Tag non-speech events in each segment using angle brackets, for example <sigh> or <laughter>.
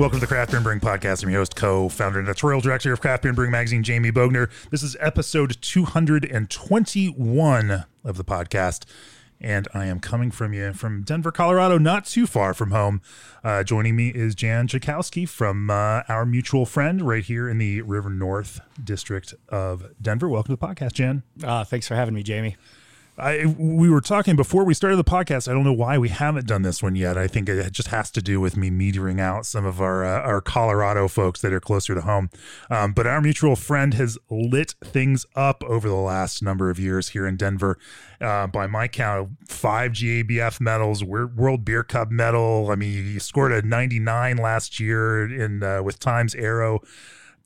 Welcome to the Craft Beer and Brewing Podcast. I'm your host, co-founder and editorial director of Craft Beer and Brewing Magazine, Jamie Bogner. This is episode 221 of the podcast, and I am coming from you from Denver, Colorado, not too far from home. Uh, joining me is Jan Jakowski from uh, our mutual friend right here in the River North district of Denver. Welcome to the podcast, Jan. Uh, thanks for having me, Jamie. I we were talking before we started the podcast. I don't know why we haven't done this one yet. I think it just has to do with me metering out some of our uh, our Colorado folks that are closer to home. Um, but our mutual friend has lit things up over the last number of years here in Denver. Uh, by my count, five GABF medals, World Beer Cup medal. I mean, he scored a 99 last year in uh, with Times Arrow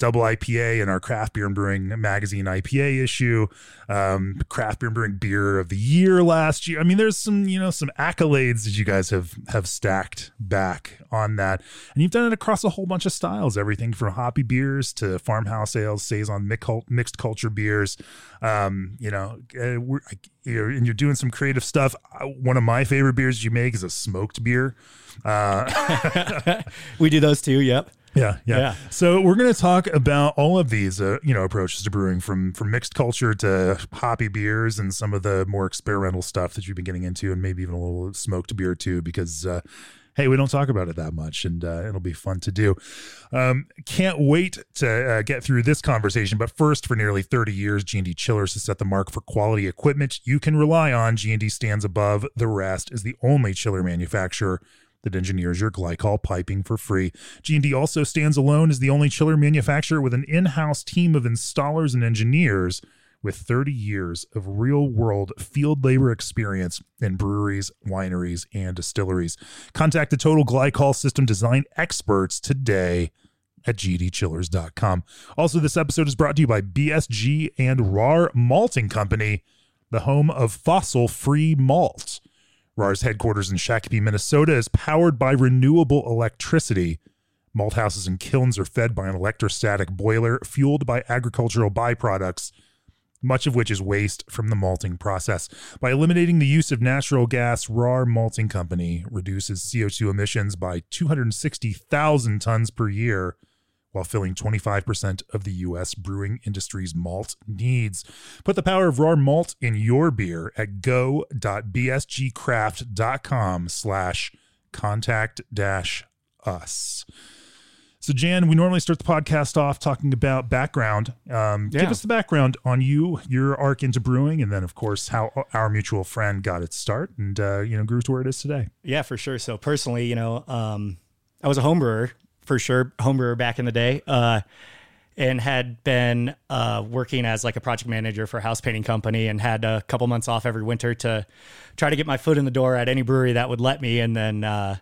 double IPA in our craft beer and brewing magazine IPA issue, um, craft beer and brewing beer of the year last year. I mean, there's some you know some accolades that you guys have have stacked back on that, and you've done it across a whole bunch of styles, everything from hoppy beers to farmhouse ales, saison mixed culture beers. Um, you know, uh, and you're doing some creative stuff. Uh, one of my favorite beers you make is a smoked beer. Uh, <laughs> <laughs> we do those too. Yep. Yeah, yeah, yeah. So we're going to talk about all of these, uh, you know, approaches to brewing, from from mixed culture to hoppy beers, and some of the more experimental stuff that you've been getting into, and maybe even a little smoked beer too, because. Uh, hey, we don't talk about it that much, and uh, it'll be fun to do. Um, can't wait to uh, get through this conversation. But first, for nearly 30 years, G&D Chillers has set the mark for quality equipment you can rely on. G&D stands above the rest as the only chiller manufacturer that engineers your glycol piping for free. G&D also stands alone as the only chiller manufacturer with an in-house team of installers and engineers with 30 years of real-world field labor experience in breweries, wineries, and distilleries. Contact the Total Glycol System Design experts today at gdchillers.com. Also, this episode is brought to you by BSG and Rahr Malting Company, the home of fossil-free malt. Rahr's headquarters in Shakopee, Minnesota is powered by renewable electricity. Malt houses and kilns are fed by an electrostatic boiler fueled by agricultural byproducts, much of which is waste from the malting process. By eliminating the use of natural gas, Rahr Malting Company reduces CO2 emissions by 260,000 tons per year while filling 25% of the U.S. brewing industry's malt needs. Put the power of Rahr malt in your beer at go.bsgcraft.com slash contact dash us. So, Jan, we normally start the podcast off talking about background. Um, yeah. Give us the background on you, your arc into brewing, and then, of course, how our mutual friend got its start and, uh, you know, grew to where it is today. Yeah, for sure. So, personally, you know, um, I was a home brewer for sure, homebrewer back in the day. Uh, and had been uh, working as like a project manager for a house painting company and had a couple months off every winter to try to get my foot in the door at any brewery that would let me. And then uh,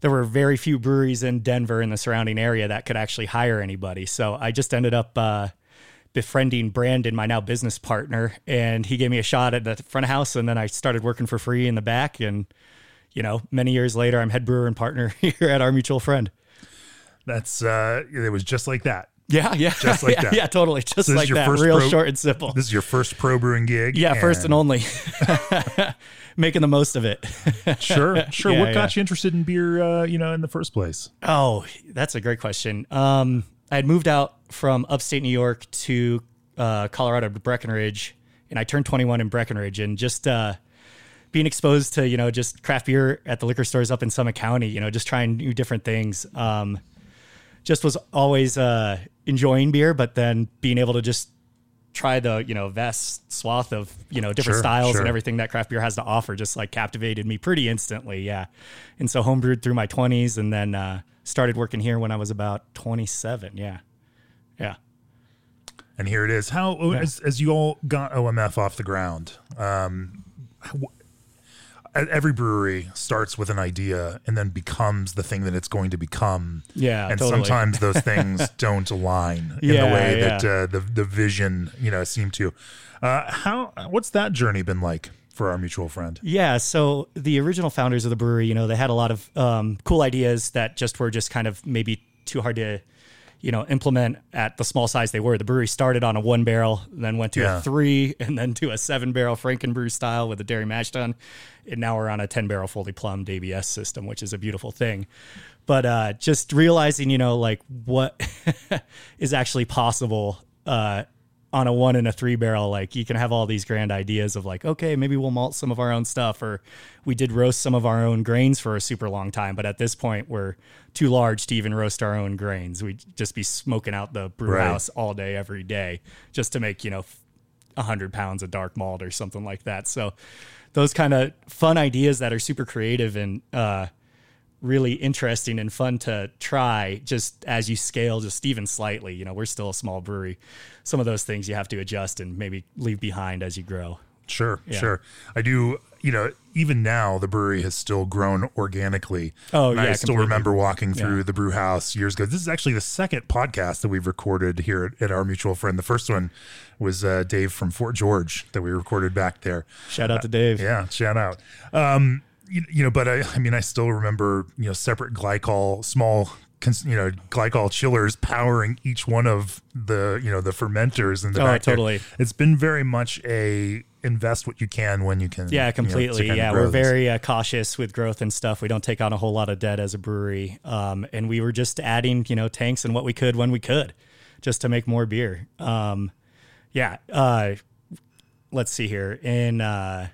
there were very few breweries in Denver and the surrounding area that could actually hire anybody. So I just ended up uh, befriending Brandon, my now business partner, and he gave me a shot at the front of house. And then I started working for free in the back. And, you know, many years later, I'm head brewer and partner <laughs> here at our mutual friend. That's uh, it was just like that. Yeah, yeah, just like <laughs> yeah, that. Yeah, totally, just so like that. Real pro, short and simple. This is your first pro brewing gig. Yeah, and first and only. <laughs> Making the most of it. <laughs> sure, sure. Yeah, what got you interested in beer? Uh, you know, in the first place. Oh, that's a great question. Um, I had moved out from upstate New York to uh, Colorado to Breckenridge, and I turned 21 in Breckenridge, and just uh, being exposed to you know just craft beer at the liquor stores up in Summit County, you know, just trying new different things. Um, just was always uh, enjoying beer, but then being able to just try the you know vast swath of you know different sure, styles sure. and everything that craft beer has to offer just like captivated me pretty instantly yeah and so homebrewed through my 20s and then uh, started working here when i was about 27 yeah yeah and here it is how yeah. as, as you all got omf off the ground um, every brewery starts with an idea and then becomes the thing that it's going to become. Yeah, and totally. sometimes those <laughs> things don't align in Yeah, the way yeah. that uh, the the vision you know seem to. Uh, how what's that journey been like for our mutual friend? Yeah, so the original founders of the brewery, you know, they had a lot of um, cool ideas that just were just kind of maybe too hard to, you know, implement at the small size they were. The brewery started on a one barrel, then went to Yeah. a three, <laughs> and then to a seven barrel Frankenbrew style with a dairy mash tun, and now we're on a ten barrel fully plumbed ABS system, which is a beautiful thing. But uh, just realizing, you know, like what <laughs> is actually possible. Uh, on a one and a three barrel, like you can have all these grand ideas of like, okay, maybe we'll malt some of our own stuff, or we did roast some of our own grains for a super long time. But at this point, we're too large to even roast our own grains. We'd just be smoking out the brew Right. house all day, every day, just to make, you know, a hundred pounds of dark malt or something like that. So those kind of fun ideas that are super creative and, uh, really interesting and fun to try just as you scale just even slightly you know we're still a small brewery some of those things you have to adjust and maybe leave behind as you grow Sure, sure. I do. You know, even now the brewery has still grown organically. Oh, And I still completely. remember walking through Yeah. the brew house years ago. This is actually the second podcast that we've recorded here at, at our mutual friend. The first one was uh, Dave from Fort George that we recorded back there. shout out to dave Yeah, shout out. Um, you, you know, but I, I mean, I still remember, you know, separate glycol, small, you know, glycol chillers powering each one of the, you know, the fermenters in the Oh, there. totally. It's been very much a invest what you can when you can. yeah you know, completely yeah we're this. very uh, cautious with growth and stuff we don't take on a whole lot of debt as a brewery um, and we were just adding you know tanks and what we could when we could just to make more beer um, yeah uh, let's see here in uh,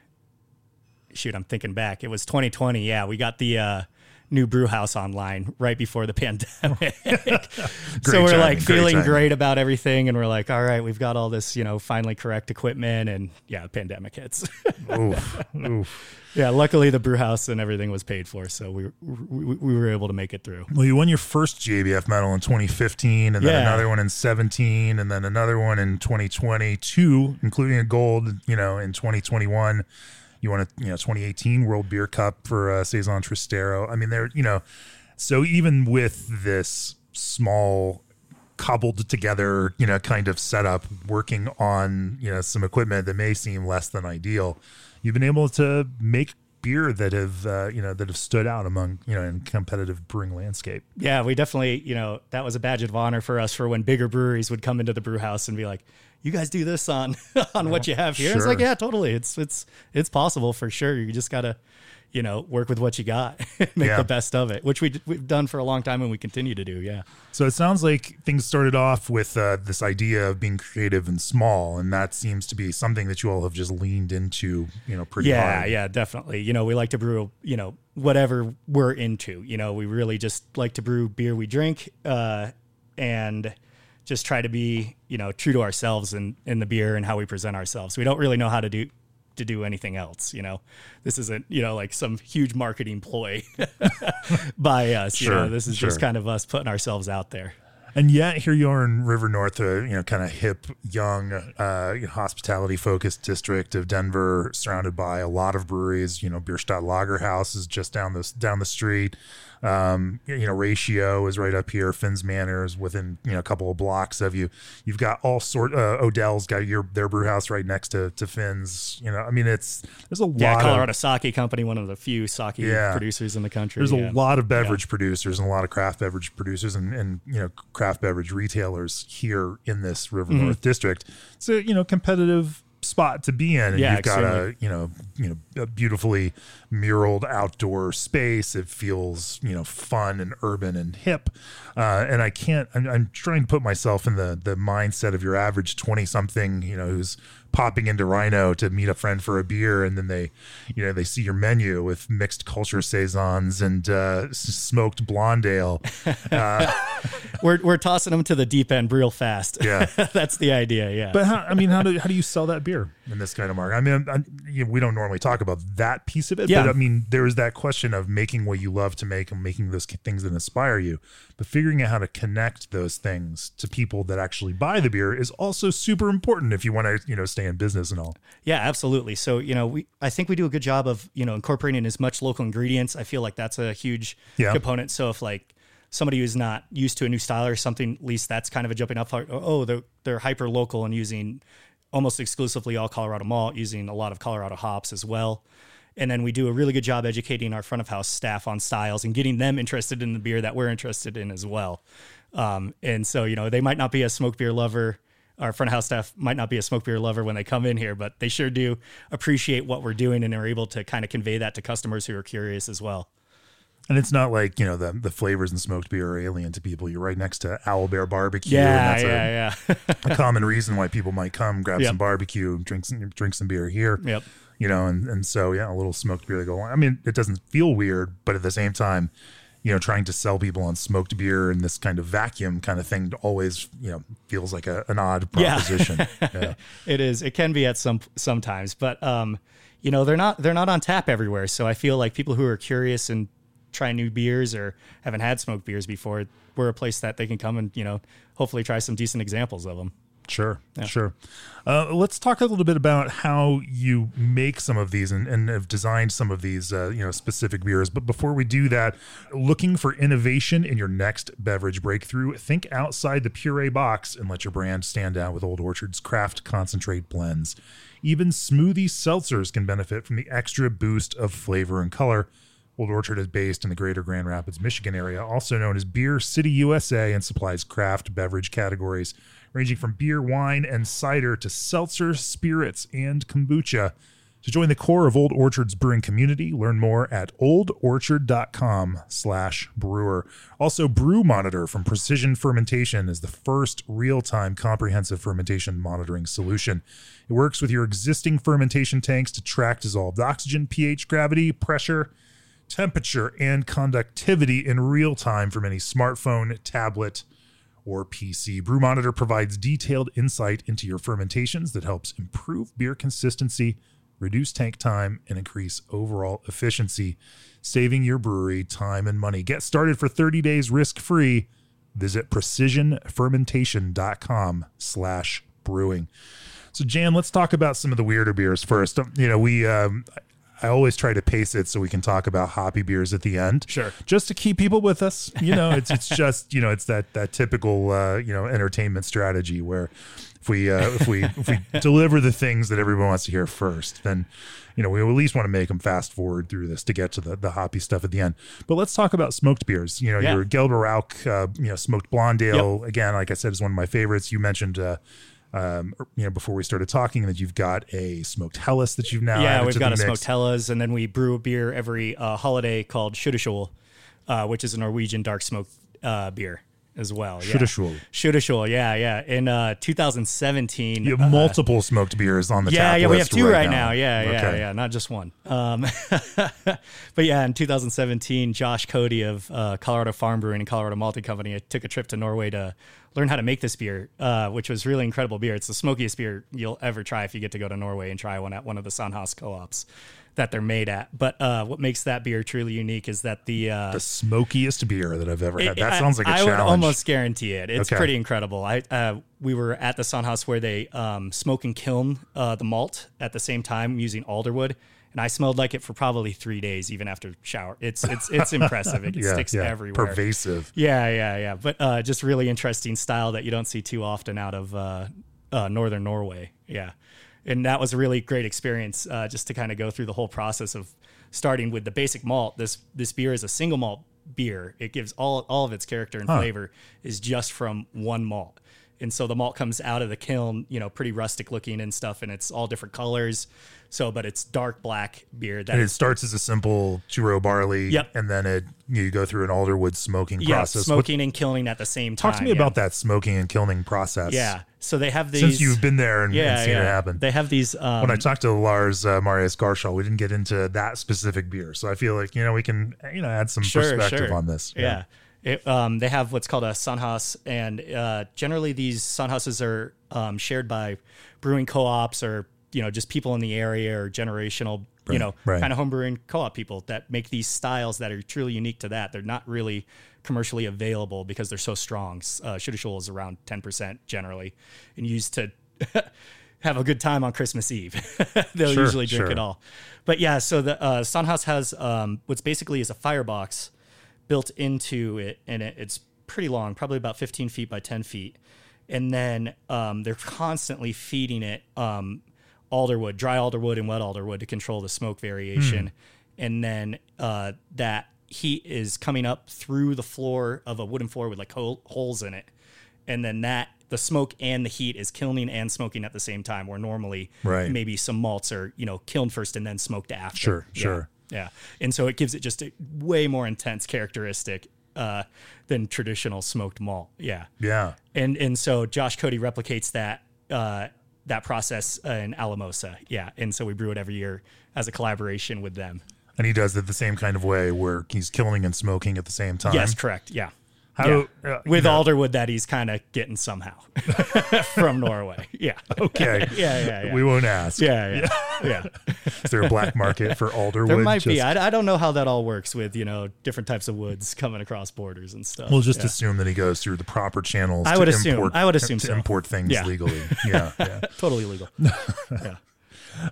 shoot i'm thinking back it was 2020 yeah we got the uh, new brew house online right before the <laughs> pandemic <laughs> so we're timing, like great feeling timing. great about everything and we're like all right we've got all this you know finally correct equipment and yeah the pandemic hits <laughs> Oof, oof. yeah luckily the brew house and everything was paid for so we, we, we were able to make it through Well, you won your first GABF medal in 2015, and then Yeah. another one in 17, and then another one in 2022, including a gold, you know, in 2021. You won a you know 2018 World Beer Cup for uh, Saison Tristero. I mean, there, you know, so even with this small cobbled together, you know, kind of setup, working on you know some equipment that may seem less than ideal, you've been able to make beer that have uh, you know that have stood out among you know in competitive brewing landscape. yeah we definitely you know that was a badge of honor for us for when bigger breweries would come into the brew house and be like you guys do this on <laughs> on what you have here. It's like yeah totally. It's it's it's possible for sure. You just gotta you know work with what you got <laughs> make Yeah. the best of it which we, we've done for a long time and we continue to do yeah. So it sounds like things started off with uh, this idea of being creative and small, and that seems to be something that you all have just leaned into, you know, pretty yeah hard. yeah definitely. You know we like to brew you know whatever we're into. You know we really just like to brew beer we drink uh and just try to be you know true to ourselves in in the beer and how we present ourselves. We don't really know how to do to do anything else you know. This isn't you know like some huge marketing ploy <laughs> by us you Sure, know this is just kind of us putting ourselves out there And yet here you are in River North, a you know kind of hip, young, uh, hospitality focused district of Denver, surrounded by a lot of breweries. You know, Bierstadt Lagerhaus is just down this down the street. Um, you know, Ratio is right up here. Finn's Manor is within you know a couple of blocks of you. You've got all sort. Uh, Odell's got your their brew house right next to to Finn's. You know, I mean, it's there's a yeah lot colorado of sake company one of the few sake Yeah. producers in the country there's yeah. a lot of beverage producers and a lot of craft beverage producers and, and you know craft beverage retailers here in this River Mm-hmm. North district. So you know competitive spot to be in. And Yeah, you've got a you know you know a beautifully muraled outdoor space. It feels you know fun and urban and hip. Uh, and I can't. I'm, I'm trying to put myself in the the mindset of your average twenty something. You know who's popping into RiNo to meet a friend for a beer, and then they, you know, they see your menu with mixed culture saisons and uh, smoked blonde ale. <laughs> we're, we're tossing them to the deep end real fast Yeah. <laughs> that's the idea yeah But how, I mean, how do how do you sell that beer? In this kind of market. I mean, I, you know, we don't normally talk about that piece of it, Yeah. but I mean, there is that question of making what you love to make and making those things that inspire you, but figuring out how to connect those things to people that actually buy the beer is also super important if you want to, you know, stay in business and all. Yeah, absolutely. So, you know, we I think we do a good job of, you know, incorporating as much local ingredients. I feel like that's a huge Yeah. component. So if like somebody who's not used to a new style or something, at least that's kind of a jumping up. part. Oh, they're they're hyper local and using almost exclusively all Colorado malt, using a lot of Colorado hops as well. And then we do a really good job educating our front of house staff on styles and getting them interested in the beer that we're interested in as well. Um, and so, you know, they might not be a smoke beer lover. Our front of house staff might not be a smoke beer lover when they come in here, but they sure do appreciate what we're doing and are able to kind of convey that to customers who are curious as well. And it's not like, you know, the, the flavors in smoked beer are alien to people. You're right next to Owlbear Barbecue. Yeah, and that's a- yeah, yeah. a common reason why people might come grab Yep. some barbecue, drink some drink some beer here. Yep. You know, and and so yeah, a little smoked beer. They go. I mean, it doesn't feel weird, but at the same time, you know, trying to sell people on smoked beer and this kind of vacuum kind of thing always, you know, feels like a, an odd Yeah. proposition. <laughs> yeah. it is. It can be at some sometimes, but um, you know, they're not they're not on tap everywhere. So I feel like people who are curious and try new beers or haven't had smoked beers before, we're a place that they can come and you know, hopefully try some decent examples of them. Sure, sure. Uh, let's talk a little bit about how you make some of these and, and have designed some of these, uh, you know, specific beers. But before we do that, looking for innovation in your next beverage breakthrough, think outside the puree box and let your brand stand out with Old Orchard's craft concentrate blends. Even smoothie seltzers can benefit from the extra boost of flavor and color. Old Orchard is based in the greater Grand Rapids, Michigan area, also known as Beer City, USA, and supplies craft beverage categories ranging from beer, wine, and cider to seltzer, spirits, and kombucha. To join the core of Old Orchard's brewing community, learn more at oldorchard.com slash brewer. Also, Brew Monitor from Precision Fermentation is the first real-time comprehensive fermentation monitoring solution. It works with your existing fermentation tanks to track dissolved oxygen, pH, gravity, pressure, temperature, and conductivity in real time from any smartphone, tablet, or PC. Brew Monitor provides detailed insight into your fermentations that helps improve beer consistency, reduce tank time, and increase overall efficiency, saving your brewery time and money. Get started for 30 days risk-free. Visit precisionfermentation.com slash brewing. So Jan, let's talk about some of the weirder beers first. Um, You know, we um, I always try to pace it so we can talk about hoppy beers at the end. Sure. Just to keep people with us. You know, it's it's <laughs> just, you know, it's that that typical uh, you know, entertainment strategy where if we uh, if we if we <laughs> deliver the things that everyone wants to hear first, then you know, we at least want to make them fast forward through this to get to the, the hoppy stuff at the end. But let's talk about smoked beers. You know, Yeah. your Gelber Rauch, uh, you know, smoked blonde ale. Again, like I said, is one of my favorites. You mentioned, uh, um, you know, before we started talking that you've got a smoked Helles that you've now yeah, we've got a mix. smoked Helles, and then we brew a beer every uh, holiday called Stjørdalsøl, uh, which is a Norwegian dark smoke uh, beer as well. Yeah. Stjørdalsøl, yeah, yeah. In uh, 2017, You have multiple smoked beers on the yeah, tap yeah, we have two right, now. Yeah, yeah, Okay. yeah, not just one. Um, <laughs> but yeah, in 2017, Josh Cody of uh, Colorado Farm Brewing and Colorado Malting Company I took a trip to Norway to learn how to make this beer, uh, which was really incredible beer. It's the smokiest beer you'll ever try if you get to go to Norway and try one at one of the såinnhus co-ops that they're made at. But uh, what makes that beer truly unique is that the uh, The smokiest beer that I've ever had. That I- sounds like a I challenge. would almost guarantee it. It's Okay. pretty incredible. I uh, we were at the Sunhouse where they um, smoke and kiln uh, the malt at the same time using alderwood, and I smelled like it for probably three days, even after shower. It's it's it's <laughs> impressive. It yeah, sticks yeah. everywhere. Pervasive. Yeah, yeah, yeah. But uh, just really interesting style that you don't see too often out of uh, uh, northern Norway. Yeah, and that was a really great experience uh, just to kind of go through the whole process of starting with the basic malt. This this beer is a single malt beer. It gives all all of its character and flavor is just from one malt. And so the malt comes out of the kiln, you know, pretty rustic looking and stuff, and it's all different colors. So, but it's dark black beer that And it starts as a simple churro barley, Yep. and then it you go through an alderwood smoking yeah, process. What- smoking and kilning at the same time. talk to me yeah. about that smoking and kilning process. Yeah. So they have these. since you've been there and, yeah, and seen yeah. it happen. They have these. Um, when I talked to Lars uh, Marius Garshol, we didn't get into that specific beer, so I feel like you know we can you know add some sure, perspective sure. on this. Yeah. It, um, they have what's called a sunhouse, and uh, generally these sunhouses are um, shared by brewing co-ops or you know just people in the area or generational you know right. kind of homebrewing co-op people that make these styles that are truly unique to that. They're not really commercially available because they're so strong. Uh, Shoal is around ten percent generally, and used to <laughs> have a good time on Christmas Eve. <laughs> They'll Sure, usually drink sure. it all. But yeah, so the uh, Sunhouse has um, what's basically is a firebox built into it, and it, it's pretty long, probably about 15 feet by 10 feet. And then um, they're constantly feeding it um, alderwood, dry alderwood, and wet alderwood to control the smoke variation. And then uh, that heat is coming up through the floor of a wooden floor with like hole, holes in it. And then that the smoke and the heat is kilning and smoking at the same time. Where normally, Right. maybe some malts are you know kilned first and then smoked after. Sure, Yeah. sure. Yeah. And so it gives it just a way more intense characteristic uh, than traditional smoked malt. Yeah. Yeah. And and so Josh Cody replicates that uh, that process uh, in Alamosa. Yeah. And so we brew it every year as a collaboration with them. And he does it the same kind of way where he's killing and smoking at the same time. Yes, correct. Yeah. How, Yeah. uh, with know, alderwood that he's kind of getting somehow <laughs> from Norway. Yeah. Okay. <laughs> Yeah, yeah, yeah. We won't ask. Yeah, yeah, yeah. <laughs> Is there a black market for alderwood? There might be. I, I don't know how that all works with you know different types of woods coming across borders and stuff. We'll just Yeah. assume that he goes through the proper channels. I to would assume- Import, I would assume to so. import things Yeah. legally. Yeah, yeah. totally legal. yeah.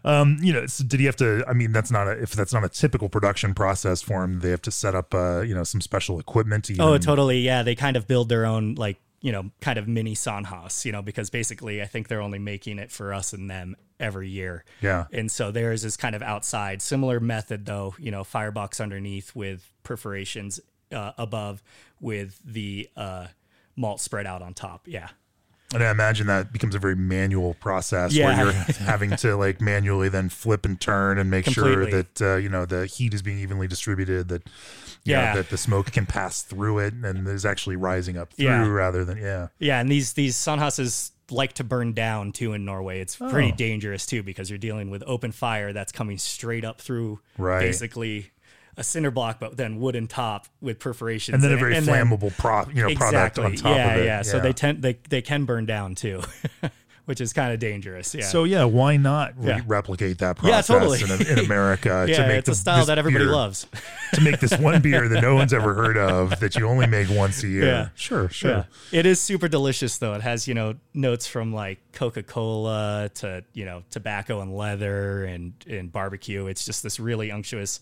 Um, you know, so did he have to? I mean, that's not a if that's not a typical production process for him. They have to set up, uh, you know, some special equipment. To Oh, totally. Yeah, they kind of build their own like you know kind of mini såinnhus, you know, because basically I think they're only making it for us and them every year. Yeah. And so theirs is kind of outside. Similar method though, you know, firebox underneath with perforations uh, above with the uh, malt spread out on top. Yeah. And I imagine that becomes a very manual process Yeah. where you're <laughs> having to like manually then flip and turn and make Completely. sure that uh, you know the heat is being evenly distributed. That you know, Yeah. that the smoke can pass through it and is actually rising up through Yeah. rather than yeah. Yeah, and these these sunhouses like to burn down too in Norway. It's pretty Oh. dangerous too because you're dealing with open fire that's coming straight up through Right. basically a cinder block, but then wooden top with perforations. And then a very flammable pro, you know, product on top yeah, of it. Yeah, So they tend they they can burn down too, <laughs> which is kind of dangerous. Yeah. So yeah, why not re- Yeah. replicate that Yeah, process totally. in, in America <laughs> yeah, to make it's a the- style that everybody beer- loves. to make this one beer that no one's ever heard of that you only make once a year. Yeah. Sure, sure. Yeah. It is super delicious though. It has, you know, notes from like Coca-Cola to, you know, tobacco and leather and and barbecue. It's just this really unctuous,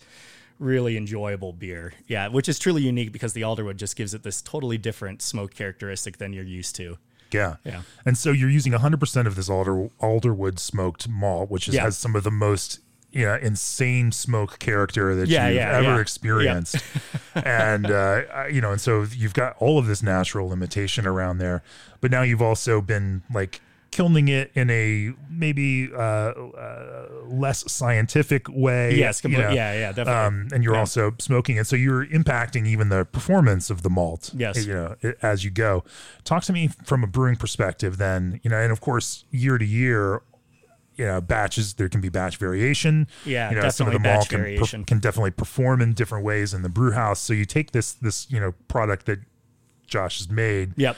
really enjoyable beer. Yeah, which is truly unique because the alderwood just gives it this totally different smoke characteristic than you're used to. Yeah. Yeah. And so you're using 100% of this alder alderwood smoked malt, which is, Yeah. has some of the most you know, insane smoke character that Yeah, you've yeah, ever yeah. experienced. <laughs> and, uh, you know, and so you've got all of this natural limitation around there. But now you've also been like kilning it in a maybe uh, uh, less scientific way. Yes, you know. Yeah, yeah, definitely. Um, and you're Yeah. also smoking it, so you're impacting even the performance of the malt. Yes. you know, as you go. Talk to me from a brewing perspective, then. You know, and of course, year to year, you know, batches there can be batch variation. Yeah, you know, some of the malt batch can, per- variation. can definitely perform in different ways in the brew house. So you take this this you know product that Josh has made, Yep.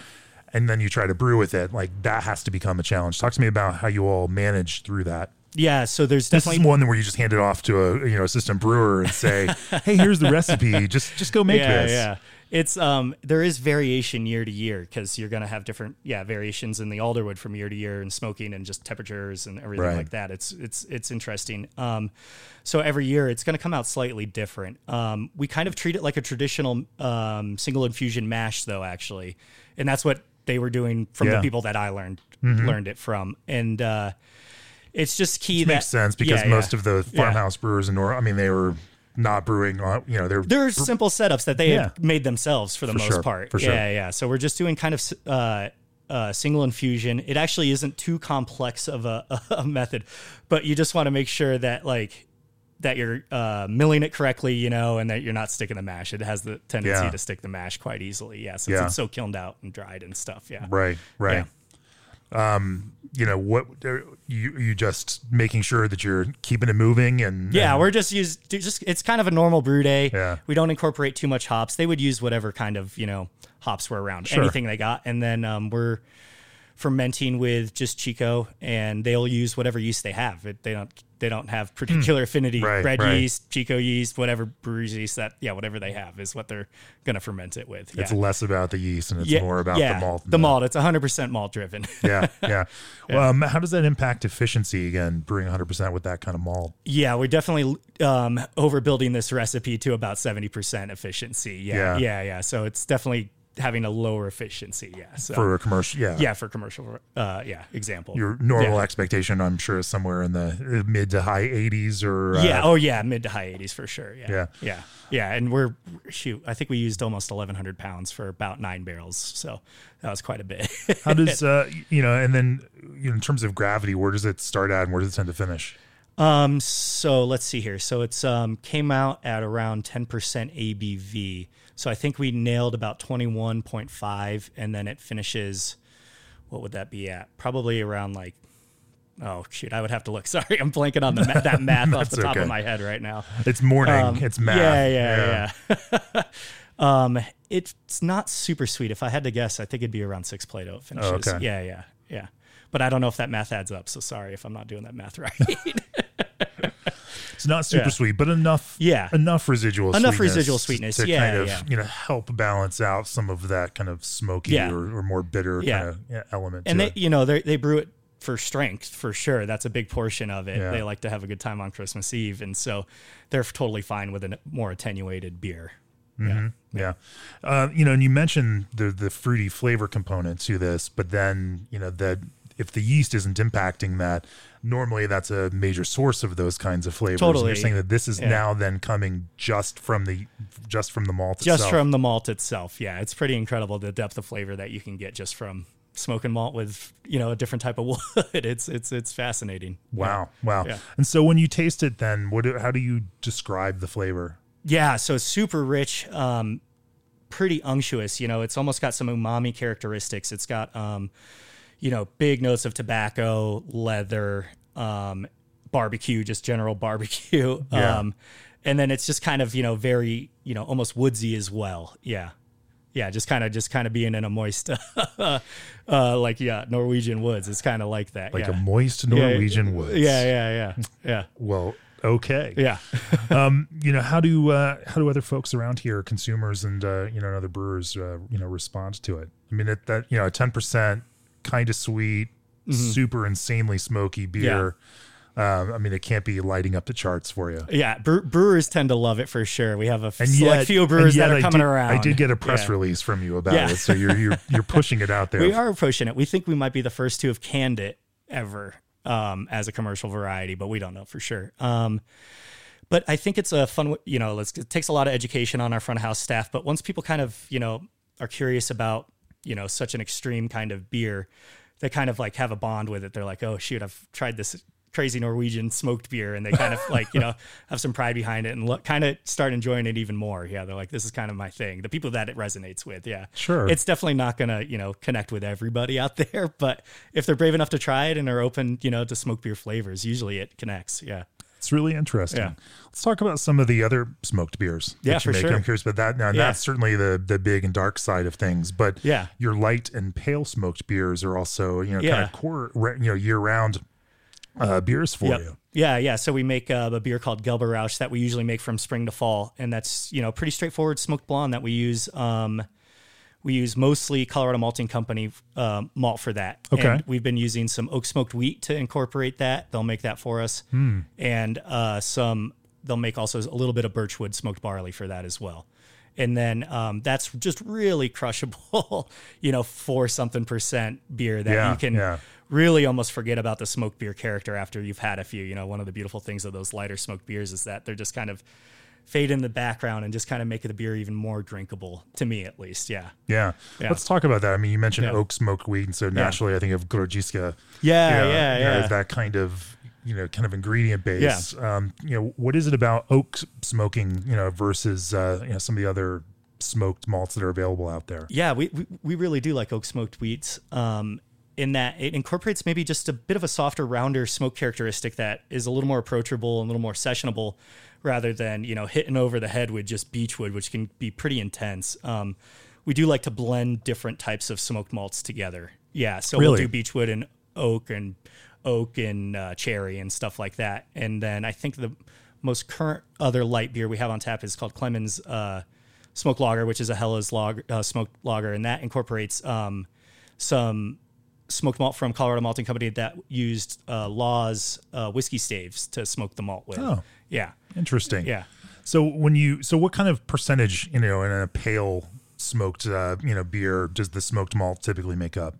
And then you try to brew with it. Like that has to become a challenge. Talk to me about how you all manage through that. Yeah, so there's This definitely is one where you just hand it off to a you know assistant brewer and say, <laughs> "Hey, here's the recipe. Just just go make yeah, this." Yeah, it's um there is variation year to year because you're gonna have different yeah variations in the alderwood from year to year and smoking and just temperatures and everything Right. like that. It's it's it's interesting. Um, so every year it's gonna come out slightly different. Um, we kind of treat it like a traditional um single infusion mash though actually, and that's what they were doing from Yeah. the people that I learned learned it from and. uh it's just key that makes sense because yeah, most of the farmhouse brewers in Nor, I mean, they were not brewing. uh, You know, they're There's simple setups that they made themselves for the For most sure, part. for sure. Yeah, yeah. So we're just doing kind of uh, uh, single infusion. It actually isn't too complex of a, <laughs> a method, but you just want to make sure that like that you're uh, milling it correctly, you know, and that you're not sticking the mash. It has the tendency Yeah. to stick the mash quite easily. Yeah, since Yeah. it's so kilned out and dried and stuff. Yeah. right, right. Um, you know what? You you just making sure that you're keeping it moving and Yeah, and- we're just use just it's kind of a normal brew day. Yeah. We don't incorporate too much hops. They would use whatever kind of, you know, hops were around, Sure. anything they got. And then um, we're fermenting with just Chico, and they'll use whatever yeast they have. It, they don't they don't have particular affinity. Hmm. Right, Bread right. yeast, Chico yeast, whatever brewer's yeast that yeah, whatever they have is what they're gonna ferment it with. It's less about the yeast and it's yeah, more about yeah, the malt. The malt. It's 100 percent malt driven. <laughs> yeah, <laughs> yeah. Well, um, how does that impact efficiency again? Brewing 100 percent with that kind of malt. Yeah, we're definitely um, overbuilding this recipe to about 70% efficiency. Yeah, Yeah. yeah, yeah, So it's definitely having a lower efficiency. Yeah. So, for a commercial. Yeah, yeah, for commercial. Uh, yeah, example. Your normal Yeah. expectation, I'm sure, is somewhere in the uh, mid to high 80s or uh, yeah. Oh, yeah. Mid to high 80s for sure. Yeah. Yeah. Yeah. Yeah. And we're, shoot, I think we used almost 1,100 pounds for about nine barrels. So that was quite a bit. How does <laughs> uh, you know? And then you know, in terms of gravity, where does it start at, and where does it tend to finish? Um, so let's see here. So it's um came out at around 10% ABV. So I think we nailed about 21.5 and then it finishes what would that be at? Probably around like Oh shoot, I would have to look. <laughs> Sorry, I'm blanking on the ma- that math <laughs> off the top okay. of my head right now. It's morning. Um, it's math. Yeah, yeah, yeah. <laughs> um, it's not super sweet. If I had to guess, I think it'd be around six Plato finishes. Oh, okay. Yeah, yeah, yeah. But I don't know if that math adds up. So sorry if I'm not doing that math right. It's not super Yeah. sweet, but enough. Yeah. enough residual. Enough sweetness residual sweetness. to Yeah, kind of yeah. you know help balance out some of that kind of smoky or, or more bitter kind of yeah, element. and they, it. you know, they they brew it for strength for sure. That's a big portion of it. They like to have a good time on Christmas Eve, and so they're totally fine with a more attenuated beer. Yeah. Yeah, uh, you know, and you mentioned the the fruity flavor component to this, but then you know that if the yeast isn't impacting that, normally that's a major source of those kinds of flavors. And Totally. you're saying that this is Yeah. now then coming just from the just from the malt Just itself. from the malt itself. Yeah, it's pretty incredible the depth of flavor that you can get just from smoking malt with you know a different type of <laughs> wood. It's it's it's fascinating. Wow, wow. Yeah. And so when you taste it, then what? do- How do you describe the flavor? Yeah, so super rich, um, pretty unctuous. You know, it's almost got some umami characteristics. It's got, um, you know, big notes of tobacco, leather, um, barbecue, just general barbecue. <laughs> Yeah. Um, and then it's just kind of, you know, very, you know, almost woodsy as well. Yeah. Yeah, just kind of, just kind of being in a moist, <laughs> uh, like yeah, Norwegian woods. It's kind of like that. Like yeah. a moist Yeah, Norwegian woods. Yeah, yeah, yeah, yeah, Well, okay. yeah. <laughs> um, you know, how do uh, how do other folks around here, consumers and uh, you know, and other brewers, uh, you know, respond to it? I mean, it, that you know, ten percent, kind of sweet, super insanely smoky beer. Um, I mean, it can't be lighting up the charts for you. Yeah, bre- brewers tend to love it for sure. We have a f- And select yet, few brewers that are I coming did, around. I did get a press Yeah. release from you about Yeah. it, so you're you're <laughs> you're pushing it out there. We are pushing it. We think we might be the first to have canned it ever um, as a commercial variety, but we don't know for sure. Um, but I think it's a fun, you know, it takes a lot of education on our front of house staff. But once people kind of, you know, are curious about, you know, such an extreme kind of beer, they kind of like have a bond with it. They're like, oh, shoot, I've tried this crazy Norwegian smoked beer. And they kind of like, you know, <laughs> have some pride behind it and look, kind of start enjoying it even more. Yeah. They're like, this is kind of my thing. The people that it resonates with. Yeah. Sure. It's definitely not going to, you know, connect with everybody out <laughs> there. But if they're brave enough to try it and are open, you know, to smoke beer flavors, usually it connects. Yeah. It's really interesting. Yeah. Let's talk about some of the other smoked beers. Yeah, for make. sure. I'm curious about that. Now, Yeah. that's certainly the the big and dark side of things. But Yeah. your light and pale smoked beers are also you know kind of core you know year round uh, beers for Yep. you. Yeah, yeah. So we make uh, a beer called Gelber Rauch that we usually make from spring to fall, and that's you know pretty straightforward smoked blonde that we use. Um, we use mostly Colorado Malting Company uh, malt for that. Okay. And we've been using some oak smoked wheat to incorporate that. They'll make that for us, Hmm. and uh, some they'll make also a little bit of birchwood smoked barley for that as well. And then um, that's just really <laughs> crushable, you know, four something percent beer that Yeah, you can yeah. really almost forget about the smoked beer character after you've had a few. You know, one of the beautiful things of those lighter smoked beers is that they're just kind of fade in the background and just kind of make the beer even more drinkable to me at least. Yeah. Yeah. Yeah. Let's talk about that. I mean, you mentioned Yeah. oak smoked wheat, and so naturally, I think of Grodziska. Yeah, you know, yeah, you know, yeah. that kind of you know kind of ingredient base. Um, you know, what is it about oak smoking? You know, versus uh, you know some of the other smoked malts that are available out there. Yeah, we, we, we really do like oak smoked wheats. Um, in that it incorporates maybe just a bit of a softer, rounder smoke characteristic that is a little more approachable and a little more sessionable, rather than you know hitting over the head with just beechwood, which can be pretty intense. Um, we do like to blend different types of smoked malts together Yeah, so Really? we'll do beechwood and oak and oak and uh, cherry and stuff like that. And then I think the most current other light beer we have on tap is called Clemens uh, Smoke Lager, which is a Helles log, uh, smoked lager, and that incorporates um, some smoked malt from Colorado Malting Company that used uh, Law's uh, whiskey staves to smoke the malt with. Oh. Yeah, Interesting. yeah. So when you so what kind of percentage you know in a pale smoked uh, you know beer does the smoked malt typically make up?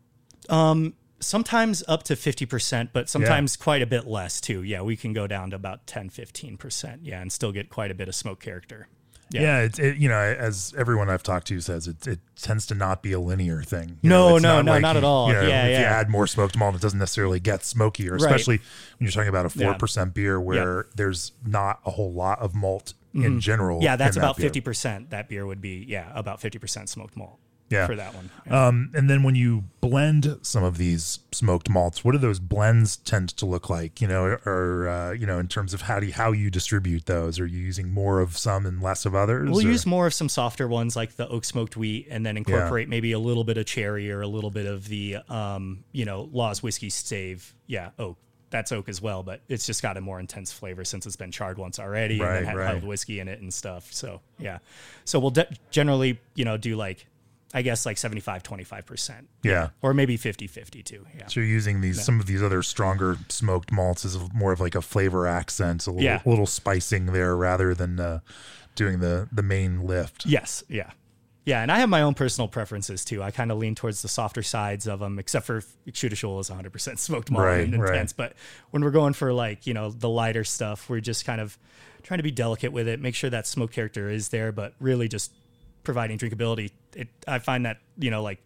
Um, sometimes up to 50%, but sometimes quite a bit less too. Yeah, we can go down to about 10, 15%. Yeah, and still get quite a bit of smoke character. Yeah, Yeah. it's it, you know as everyone I've talked to says it it tends to not be a linear thing. You No, know, no, no, not you- at all. you know, Yeah, if you add more smoked malt, it doesn't necessarily get smokier, especially when you're talking about a four Yeah. percent beer where there's not a whole lot of malt in general. Mm-hmm. Yeah, that's that about 50%. That beer would be, yeah, about 50% smoked malt Yeah. for that one. Yeah. Um, and then when you blend some of these smoked malts, what do those blends tend to look like? You know, or uh, you know, in terms of how do you, how you distribute those? Are you using more of some and less of others? We'll or- use more of some softer ones like the oak smoked wheat and then incorporate maybe a little bit of cherry or a little bit of the, um, you know, Law's whiskey stave. Yeah, oak. That's oak as well, but it's just got a more intense flavor since it's been charred once already Right, and then had right. held whiskey in it and stuff. So, yeah. So we'll de- generally, you know, do like, I guess like 75, 25%. Yeah. Or maybe 50, 50 too. Yeah. So you're using these some of these other stronger smoked malts as more of like a flavor accent, a little, Yeah. little spicing there rather than uh, doing the the main lift. Yes, yeah. Yeah, and I have my own personal preferences too. I kind of lean towards the softer sides of them, except for Stjørdalsøl is 100% smoked malt Right, and right. intense. But when we're going for like, you know, the lighter stuff, we're just kind of trying to be delicate with it, make sure that smoke character is there, but really just providing drinkability. It, I find that, you know, like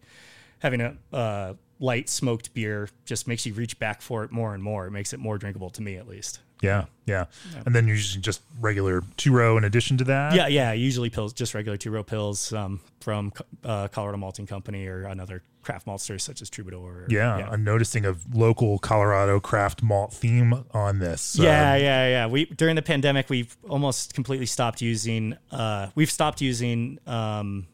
having a uh, light smoked beer just makes you reach back for it more and more. It makes it more drinkable to me, at least. Yeah, yeah. And then you're using just regular two row in addition to that. Yeah, yeah. Usually pills, just regular two row pills um, from uh, Colorado Malting Company or another craft maltster such as Troubadour. Or, Yeah, I'm noticing a local Colorado craft malt theme on this. yeah, Um, yeah, yeah. We during the pandemic, we've almost completely stopped using. Uh, we've stopped using um,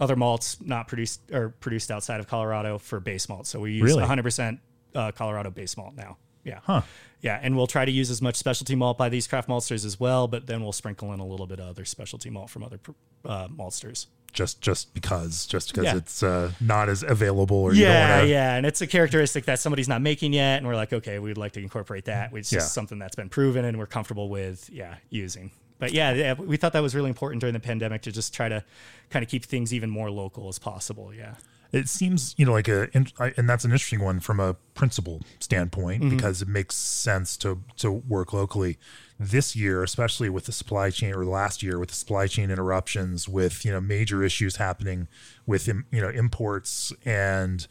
other malts not produced or produced outside of Colorado for base malt. So we use Really? 100 percent uh, Colorado base malt now. Yeah. Huh. Yeah, and we'll try to use as much specialty malt by these craft maltsters as well, but then we'll sprinkle in a little bit of other specialty malt from other uh, maltsters. just just because just because Yeah. it's uh, not as available or you yeah, to yeah, and it's a characteristic that somebody's not making yet, and we're like, okay, we'd like to incorporate that. It's just Yeah. something that's been proven and we're comfortable with, yeah, using. But yeah, yeah, we thought that was really important during the pandemic to just try to kind of keep things even more local as possible. Yeah, it seems you know like a and that's an interesting one from a principle standpoint Mm-hmm. because it makes sense to to work locally this year especially with the supply chain or last year with the supply chain interruptions with you know major issues happening with you know imports and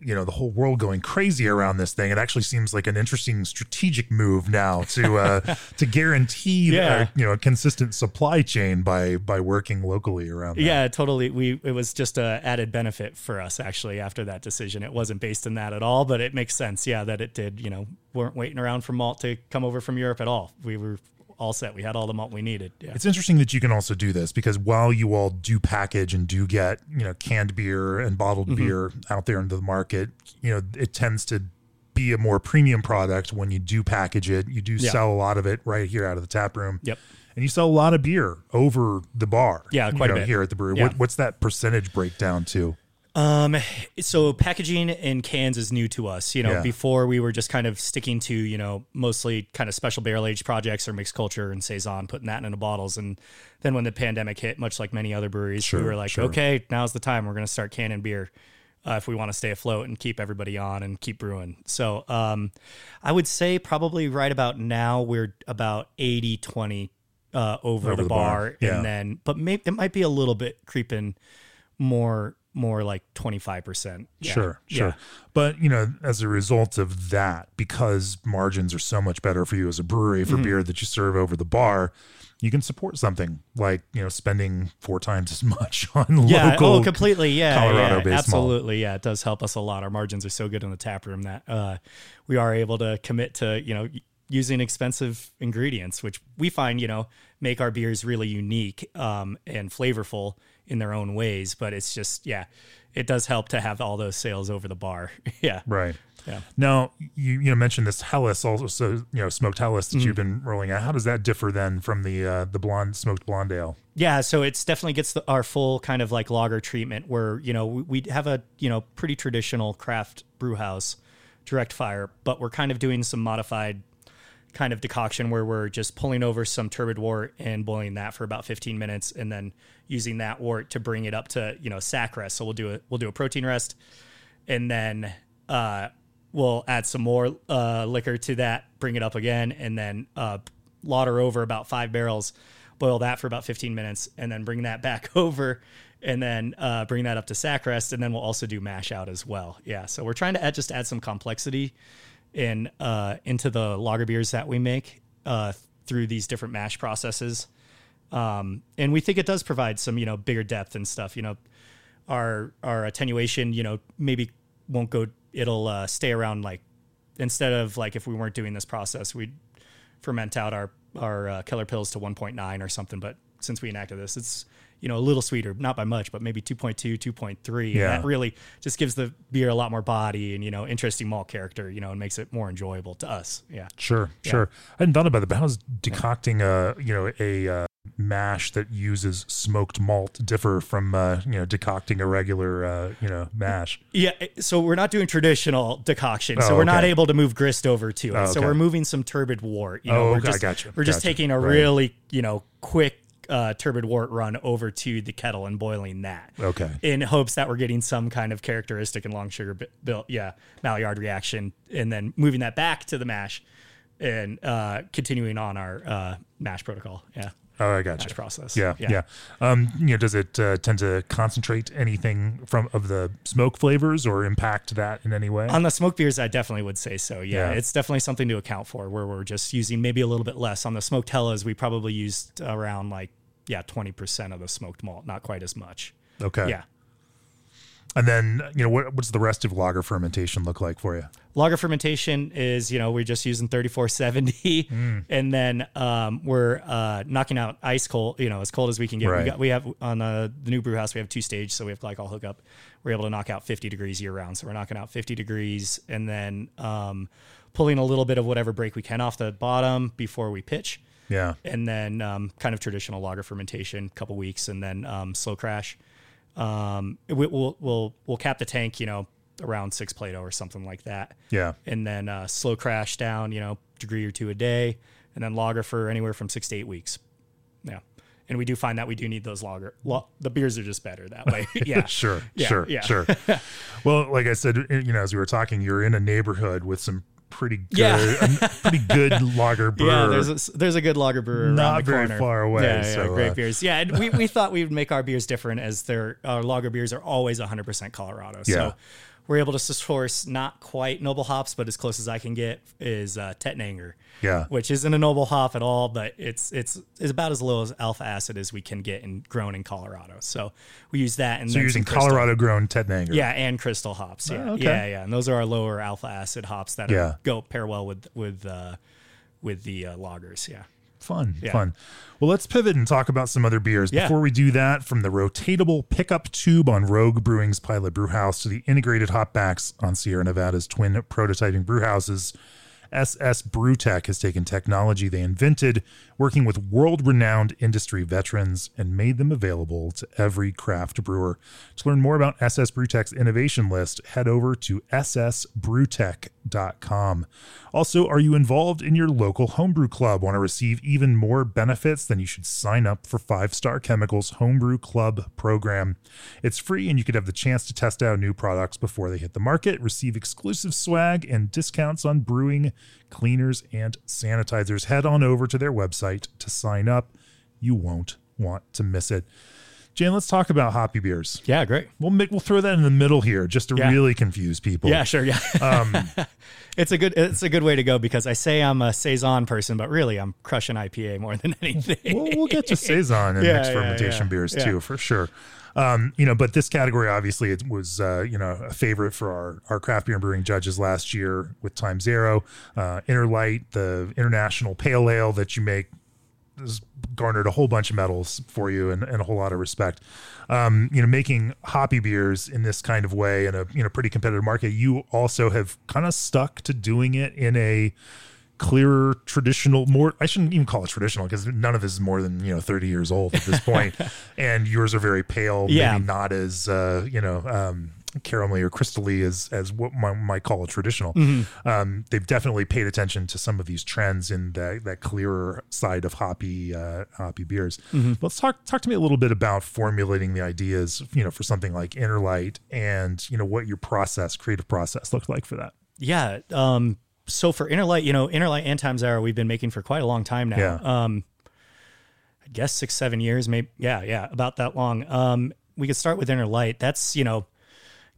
you know the whole world going crazy around this thing it actually seems like an interesting strategic move now to uh <laughs> to guarantee Yeah. you know a consistent supply chain by by working locally around that. yeah, totally. We it was just a added benefit for us actually after that decision. It wasn't based in that at all, but it makes sense. Yeah, that it did. You know, weren't waiting around for malt to come over from Europe at all. We were all set. We had all the malt we needed. Yeah. It's interesting that you can also do this because while you all do package and do get, you know, canned beer and bottled Mm-hmm. beer out there into the market, you know, it tends to be a more premium product when you do package it. You do Yeah. sell a lot of it right here out of the tap room. Yep. And you sell a lot of beer over the bar. Yeah, you quite a bit. here at the brewery. Yeah. What, what's that percentage breakdown to? Um, so packaging in cans is new to us. You know, Yeah. before we were just kind of sticking to, you know, mostly kind of special barrel aged projects or mixed culture and saison, putting that into bottles. And then when the pandemic hit, much like many other breweries, Sure, we were like, sure. okay, now's the time. We're going to start canning beer. Uh, if we want to stay afloat and keep everybody on and keep brewing. So um, I would say probably right about now we're about 80 20 uh, over, the, the bar. bar, yeah. And then, but maybe it might be a little bit creeping more more like 25%. Yeah. Sure, Yeah. sure. But, you know, as a result of that, because margins are so much better for you as a brewery Mm-hmm. for beer that you serve over the bar, you can support something like, you know, spending four times as <laughs> much on Yeah, local. oh, completely. Yeah, Colorado-based yeah, malt. absolutely. Yeah, it does help us a lot. Our margins are so good in the tap room that uh, we are able to commit to you know using expensive ingredients, which we find, you know, make our beers really unique um, and flavorful in their own ways. But it's just, yeah, it does help to have all those sales over the bar. <laughs> yeah. Right. Yeah. Now you you know mentioned this Helles also you know smoked Helles that Mm-hmm. you've been rolling out. How does that differ then from the uh, the blonde smoked blonde ale? Yeah, so it's definitely gets the, our full kind of like lager treatment where, you know, we, we have a, you know, pretty traditional craft brew house direct fire, but we're kind of doing some modified kind of decoction where we're just pulling over some turbid wort and boiling that for about 15 minutes and then using that wort to bring it up to, you know, sac rest. So we'll do a we'll do a protein rest and then uh we'll add some more uh liquor to that, bring it up again and then uh lauter over about 5 barrels, boil that for about 15 minutes and then bring that <laughs> back over and then uh, bring that up to sac rest, and then we'll also do mash out as well. Yeah, so we're trying to add, just add some complexity in uh, into the lager beers that we make uh, through these different mash processes, um, and we think it does provide some you know bigger depth and stuff. You know, our our attenuation, you know, maybe won't go. It'll uh, stay around like instead of like if we weren't doing this process, we'd ferment out our our uh, Keller Pils to 1.9 or something. But since we enacted this, it's you know a little sweeter, not by much, but maybe 2.2, 2.3. Yeah. And that really just gives the beer a lot more body and you know interesting malt character. You know, and makes it more enjoyable to us. Yeah. Sure, sure. I hadn't thought about that, but how does decocting a you know a uh, mash that uses smoked malt differ from uh, you know decocting a regular uh, you know mash? Yeah, so we're not doing traditional decoction, so Oh, we're not able to move grist over to it. Oh, So we're moving some turbid wort. You know, Oh, we're okay, just, gotcha, We're just gotcha. taking a Right. really you know quick uh, turbid wort run over to the kettle and boiling that. Okay. In hopes that we're getting some kind of characteristic and long sugar bi- built, yeah, Maillard reaction, and then moving that back to the mash, and uh, continuing on our uh, mash protocol. Yeah, Oh, I got mash you. process. Yeah, yeah. Um, you know, does it uh, tend to concentrate anything from of the smoke flavors or impact that in any way? On the smoke beers, I definitely would say so. Yeah, Yeah. it's definitely something to account for where we're just using maybe a little bit less. On the smoked Helles, we probably used around like, yeah, 20% of the smoked malt, not quite as much. okay. Yeah. And then you know what what's the rest of lager fermentation look like for you? Lager fermentation is, you know, we're just using 3470 Mm. and then um, we're uh, knocking out ice cold, you know, as cold as we can get. Right. We, got, we have on uh, the new brew house, we have two stage, so we have glycol hookup. We're able to knock out 50 degrees year round. So we're knocking out 50 degrees and then um, pulling a little bit of whatever break we can off the bottom before we pitch. Yeah. and then um, kind of traditional lager fermentation, couple weeks, and then um, slow crash. Um, we, we'll we'll we'll cap the tank, you know, around six Plato or something like that, Yeah. and then uh, slow crash down, you know, degree or two a day, and then lager for anywhere from six to eight weeks. Yeah, and we do find that we do need those lager. Lo- the beers are just better that way. <laughs> yeah, sure, Yeah, sure, yeah. sure. <laughs> well, like I said, you know, as we were talking, you're in a neighborhood with some pretty good, <laughs> Yeah. a pretty good lager brewer. Yeah, there's a, there's a good lager brewer Not the very corner. far away, Yeah, yeah, so, great uh, beers. Yeah, and we, we thought we would make our beers different as their our lager beers are always 100% Colorado. Yeah. So we're able to source not quite noble hops, but as close as I can get is uh, Tettnanger. Yeah. which isn't a noble hop at all, but it's it's it's about as low as alpha acid as we can get and grown in Colorado. So we use that and so you're using Colorado grown Tettnanger. yeah, and crystal hops. Yeah, Oh, okay. yeah, yeah. And those are our lower alpha acid hops that Yeah. go pair well with with uh, with the uh, lagers. Yeah. Fun, Yeah. fun. Well, let's pivot and talk about some other beers. Yeah. Before we do that, from the rotatable pickup tube on Rogue Brewing's Pilot Brew House to the integrated hopbacks on Sierra Nevada's twin prototyping brew houses, SS Brewtech has taken technology they invented, working with world renowned industry veterans, and made them available to every craft brewer. To learn more about SS Brewtech's innovation list, head over to ssbrewtech.com. Also, are you involved in your local homebrew club? Want to receive even more benefits? Then you should sign up for Five Star Chemicals Homebrew Club program. It's free and you could have the chance to test out new products before they hit the market, receive exclusive swag and discounts on brewing, cleaners, and sanitizers. Head on over to their website to sign up. You won't want to miss it. Jan, let's talk about hoppy beers. Yeah, great. We'll make, we'll throw that in the middle here just to Yeah. really confuse people. Yeah, sure. Yeah. <laughs> Um, <laughs> it's a good it's a good way to go because I say I'm a saison person, but really I'm crushing IPA more than <laughs> anything. we'll, we'll get to saison and Yeah, mixed yeah, fermentation beers too, for sure. Um, you know, but this category obviously it was uh, you know a favorite for our our craft beer and brewing judges last year with Time Zero, uh, Inner Light, the international pale ale that you make has garnered a whole bunch of medals for you and, and a whole lot of respect. Um, you know, making hoppy beers in this kind of way in a you know pretty competitive market, you also have kind of stuck to doing it in a clearer traditional more i shouldn't even call it traditional because none of this is more than you know 30 years old at this point <laughs> and yours are very pale Yeah. maybe not as uh you know um caramely or crystally as as what one might call a traditional Mm-hmm. um they've definitely paid attention to some of these trends in that that clearer side of hoppy uh hoppy beers Mm-hmm. let's talk talk to me a little bit about formulating the ideas you know for something like inner light and you know what your process creative process looked like for that Yeah. Um, so for Innerlight, you know, Innerlight and Times Arrow, we've been making for quite a long time now. Yeah. Um, I guess six, seven years, maybe. Yeah, yeah, about that long. Um, we could start with Innerlight. That's you know,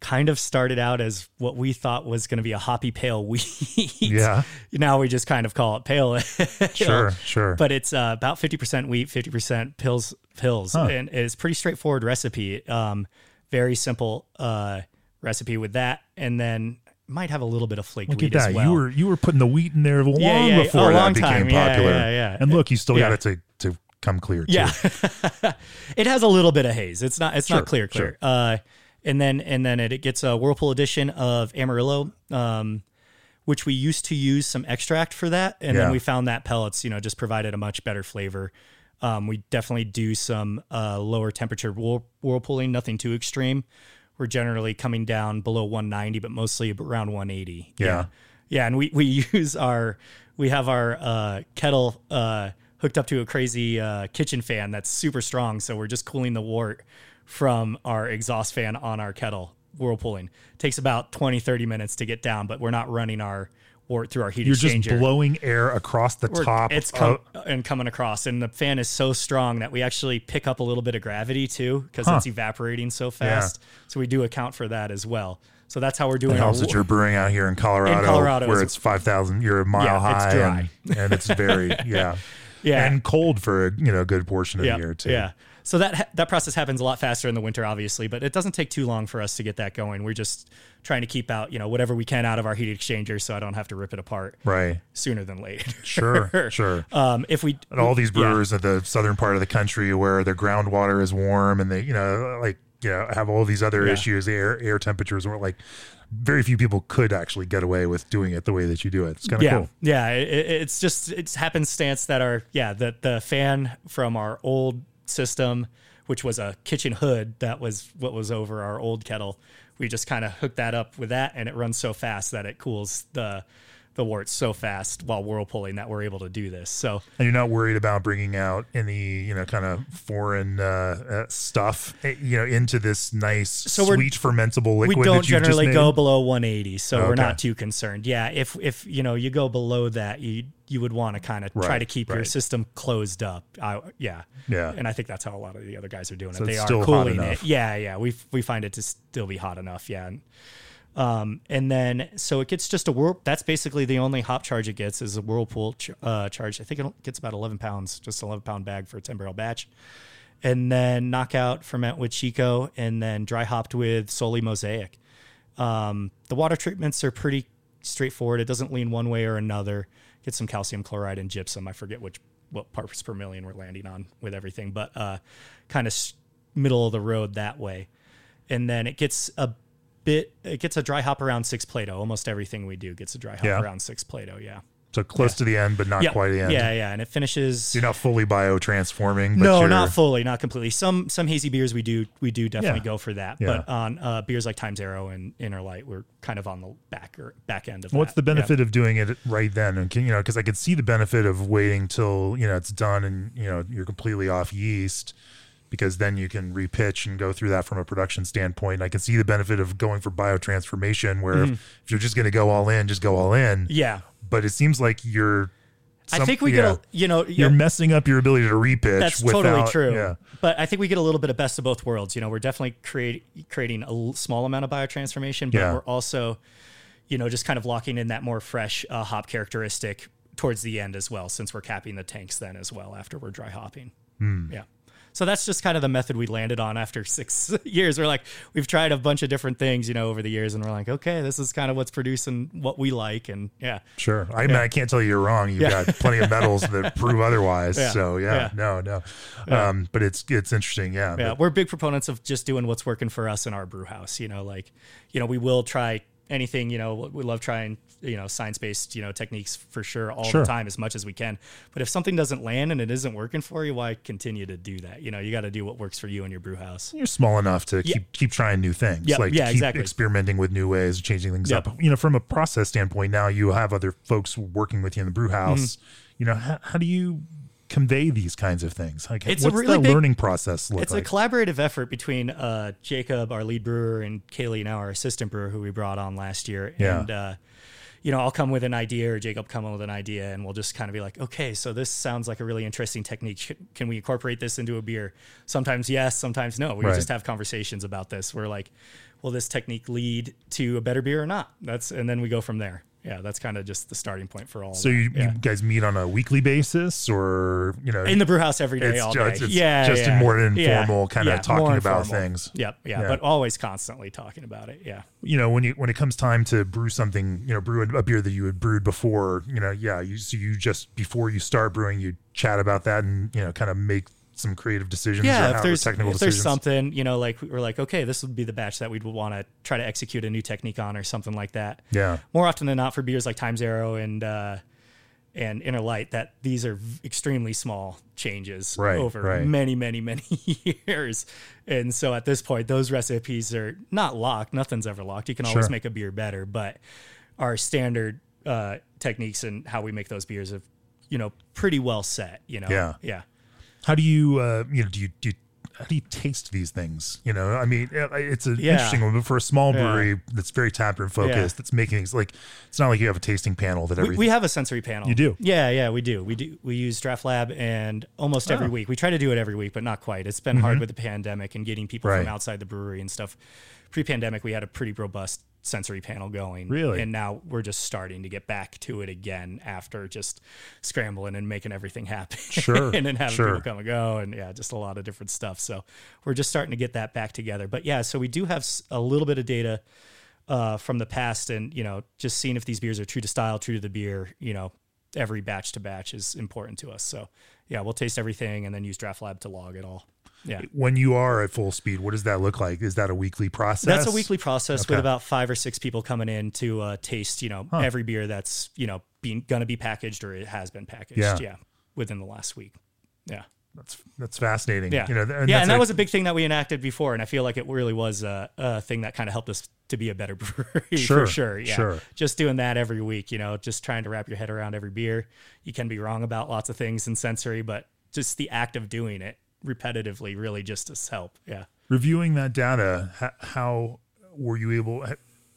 kind of started out as what we thought was going to be a hoppy pale <laughs> wheat. Yeah. Now we just kind of call it pale. <laughs> ale. sure sure But it's uh, about fifty percent wheat, fifty percent Pils, Pils, and it's pretty straightforward recipe. Um, very simple uh, recipe with that, and then might have a little bit of flaked Look wheat at that. as well. You were you were putting the wheat in there long Yeah, yeah, before a that long became time. Popular. yeah, yeah. And look, you still got it to to come clear. Too. Yeah, <laughs> it has a little bit of haze. It's not. It's Sure, not clear, clear. Uh, and then and then it, it gets a whirlpool edition of Amarillo, um, which we used to use some extract for that, and then we found that pellets, you know, just provided a much better flavor. Um, we definitely do some uh, lower temperature whirlpooling, nothing too extreme. We're generally coming down below 190, but mostly around 180. Yeah. Yeah, and we we <laughs> use our we have our uh, kettle uh, hooked up to a crazy uh, kitchen fan that's super strong, so we're just cooling the wort from our exhaust fan on our kettle whirlpooling. Takes about 20 30 minutes to get down, but we're not running our wort through our heat You're exchanger. just blowing air across the We're- top. It's of- com- and coming across, and the fan is so strong that we actually pick up a little bit of gravity too, because it's evaporating so fast. So we do account for that as well. So that's how we're doing. it helps that you're brewing out here in Colorado, Colorado, where it's- it's five thousand. You're a mile Yeah, it's high, dry. And, and it's very <laughs> yeah, Yeah. and cold for a you know good portion of yeah, the year too. Yeah. So that that process happens a lot faster in the winter, obviously, but it doesn't take too long for us to get that going. We're just trying to keep out, you know, whatever we can out of our heat exchanger, so I don't have to rip it apart Right. sooner than later. Sure. <laughs> sure. Um, if we And all these yeah. brewers at the southern part of the country where their groundwater is warm and they, you know, like, you know, have all these other Yeah. issues, air air temperatures, or like very few people could actually get away with doing it the way that you do it. It's kind of yeah, cool. yeah, it, it- it's just it's happenstance that our yeah the the fan from our old system, which was a kitchen hood, that was what was over our old kettle. We just kind of hooked that up with that, and it runs so fast that it cools the the wort so fast while whirlpooling that we're able to do this. So And you're not worried about bringing out any, you know, kind of foreign uh, uh, stuff, eh, you know, into this nice, we're- sweet, fermentable liquid. we don't that you've just generally go below 180, so we're not too concerned. Yeah, if if you know you go below that, you you would want to kind of try to keep your system closed up. I, yeah, Yeah. and I think that's how a lot of the other guys are doing So it. They are cooling it. Yeah, yeah. We we find it to still be hot enough. Yeah. And, um, and then so it gets just a whirl. That's basically the only hop charge it gets is a whirlpool ch- uh, charge. I think it gets about 11 pounds, just 11 pound bag for a 10 barrel batch. And then knockout, ferment with Chico, and then dry hopped with solely mosaic. Um, the water treatments are pretty straightforward. It doesn't lean one way or another. Get some calcium chloride and gypsum. I forget which what parts per million we're landing on with everything, but uh, kind of middle of the road that way. And then it gets a bit. It gets a dry hop around six Plato. Almost everything we do gets a dry hop Yeah. around six Plato. Yeah. So close to the end, but not yeah. quite the end. Yeah, yeah, and it finishes. You're not fully bio transforming. no, not fully, not completely. Some some hazy beers we do we do definitely Yeah. go for that, Yeah. but on uh, beers like Times Arrow and Inner Light, we're kind of on the back or back end of What's that. the Yeah. benefit of doing it right then? And can, you know, because I could see the benefit of waiting till you know it's done and you know you're completely off yeast, because then you can repitch and go through that from a production standpoint. I can see the benefit of going for biotransformation, where Mm-hmm. if, if you're just going to go all in, just go all in. Yeah, But it seems like you're I think we yeah. get a, you know, You're yeah, messing up your ability to repitch. that's without, totally true. Yeah. But I think we get a little bit of best of both worlds. You know, we're definitely create, creating a small amount of biotransformation, but Yeah. we're also, you know, just kind of locking in that more fresh uh, hop characteristic towards the end as well, since we're capping the tanks then as well after we're dry hopping. Hmm. Yeah. So that's just kind of the method we landed on after <laughs> six years. We're like, we've tried a bunch of different things, you know, over the years, and we're like, okay, this is kind of what's producing what we like, and yeah, Sure. I mean, I can't tell you you're wrong. You've Yeah. got plenty of medals that <laughs> prove otherwise. Yeah. So yeah, Yeah. no, no. Um, but it's it's interesting. Yeah. yeah, But- we're big proponents of just doing what's working for us in our brew house. You know, like, you know, we will try anything. You know, we love trying, you know, science based, you know, techniques for sure all Sure. the time as much as we can. But if something doesn't land and it isn't working for you, why continue to do that? You know, you got to do what works for you and your brew house. you're small enough to Yeah. keep keep trying new things. Yep. Like Yeah, keep exactly. experimenting with new ways, changing things Yep. up. You know, from a process standpoint, now you have other folks working with you in the brew house. Mm-hmm. You know, how, how do you convey these kinds of things? Like, It's a what's really the big- learning process look It's like? a collaborative effort between uh, Jacob, our lead brewer, and Kaylee, now our assistant brewer, who we brought on last year. Yeah. And, uh, you know, I'll come with an idea or Jacob come with an idea, and we'll just kind of be like, okay, so this sounds like a really interesting technique. Can we incorporate this into a beer? Sometimes yes, sometimes no. We Right. just have conversations about this. We're like, will this technique lead to a better beer or not? That's and then we go from there. Yeah, that's kind of just the starting point for all. so you, yeah. you guys meet on a weekly basis, or you know, in the brew house every day, It's all just- day. it's yeah, just yeah, more informal kinda yeah, talking about things. Yep, yeah, Yeah. but always constantly talking about it. Yeah, you know when you when it comes time to brew something you know brew a, a beer that you had brewed before you know yeah you so you just before you start brewing you chat about that and you know kind of make some creative decisions yeah. If there's technical if there's decisions something, you know, like we're like, okay, this would be the batch that we'd want to try to execute a new technique on or something like that. yeah More often than not, for beers like Time Zero and uh, and Inner Light, that these are extremely small changes Right, over right. many, many, many <laughs> years. And so at this point, those recipes are not locked. Nothing's ever locked. You can always Sure. make a beer better, but our standard uh, techniques and how we make those beers are, you know, pretty well set. You know, Yeah. yeah. How do you uh you know do you do you, how do you taste these things you know i mean it's an Yeah. interesting one but for a small Yeah. brewery that's very and focused Yeah. that's making things like it's not like you have a tasting panel that We, everything we have a sensory panel. You do? Yeah, yeah, we do. We do. We use Draft Lab, and almost every Oh. week we try to do it every week, but not quite. It's been hard with the pandemic and getting people Mm-hmm. Right. from outside the brewery and stuff. Pre-pandemic, we had a pretty robust sensory panel going. Really? and now we're just starting to get back to it again after just scrambling and making everything happen. <laughs> Sure, and then having sure. people come and go, and yeah, just a lot of different stuff. So we're just starting to get that back together. But yeah, so we do have a little bit of data uh, from the past and you know just seeing if these beers are true to style true to the beer you know every batch to batch is important to us so yeah we'll taste everything and then use draft lab to log it all yeah. When you are at full speed what does that look like? Is that a weekly process? That's a weekly process with about five or six people coming in to uh, taste you know every beer that's you know being gonna be packaged or it has been packaged. Yeah. yeah. Within the last week. Yeah. That's that's fascinating. Yeah. You know yeah and that a- was a big thing that we enacted before and i feel like it really was a, a thing that kind of helped us to be a better <laughs> brewery Sure, for sure. Yeah. Sure. just doing that every week you know just trying to wrap your head around every beer. You can be wrong about lots of things in sensory but just the act of doing it repetitively really just does help yeah reviewing that data how, how were you able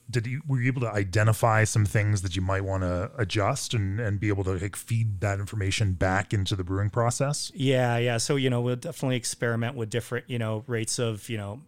did you were you able to identify some things that you might want to adjust and and be able to like feed that information back into the brewing process Yeah, yeah. So, you know, we'll definitely experiment with different, you know, rates of, you know,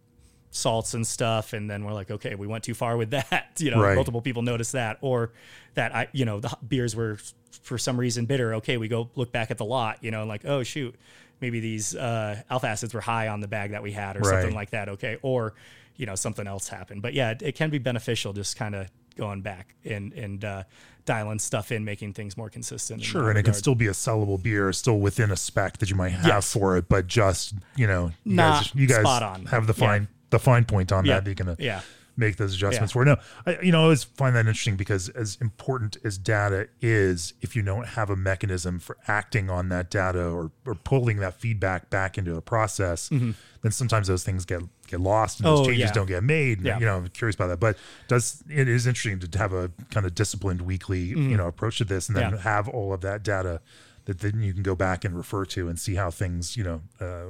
salts and stuff. And then we're like, okay, we went too far with <laughs> that. You know, Right. multiple people noticed that. Or that, I, you know, the beers were for some reason bitter. Okay, we go look back at the lot, you know, and like, oh, shoot, maybe these uh, alpha acids were high on the bag that we had or Right. something like that. Okay. Or, you know, something else happened. But yeah, it, it can be beneficial just kind of going back and, and, uh, dialing stuff in, making things more consistent. sure and it can still be a sellable beer still within a spec that you might have Yes. for it but just you know you Not guys you guys have the Yeah. fine the fine point on Yeah. that that you can uh, Yeah. Make those adjustments Yeah. for. No, I, you know, I always find that interesting because as important as data is, if you don't have a mechanism for acting on that data or, or pulling that feedback back into a process, then sometimes those things get get lost and those Mm-hmm. Oh, changes yeah. don't get made. And, Yeah. You know, I'm curious about that. But does it is interesting to have a kind of disciplined weekly, you know, approach to this and then Mm-hmm. Yeah. have all of that data that then you can go back and refer to and see how things, you know, uh,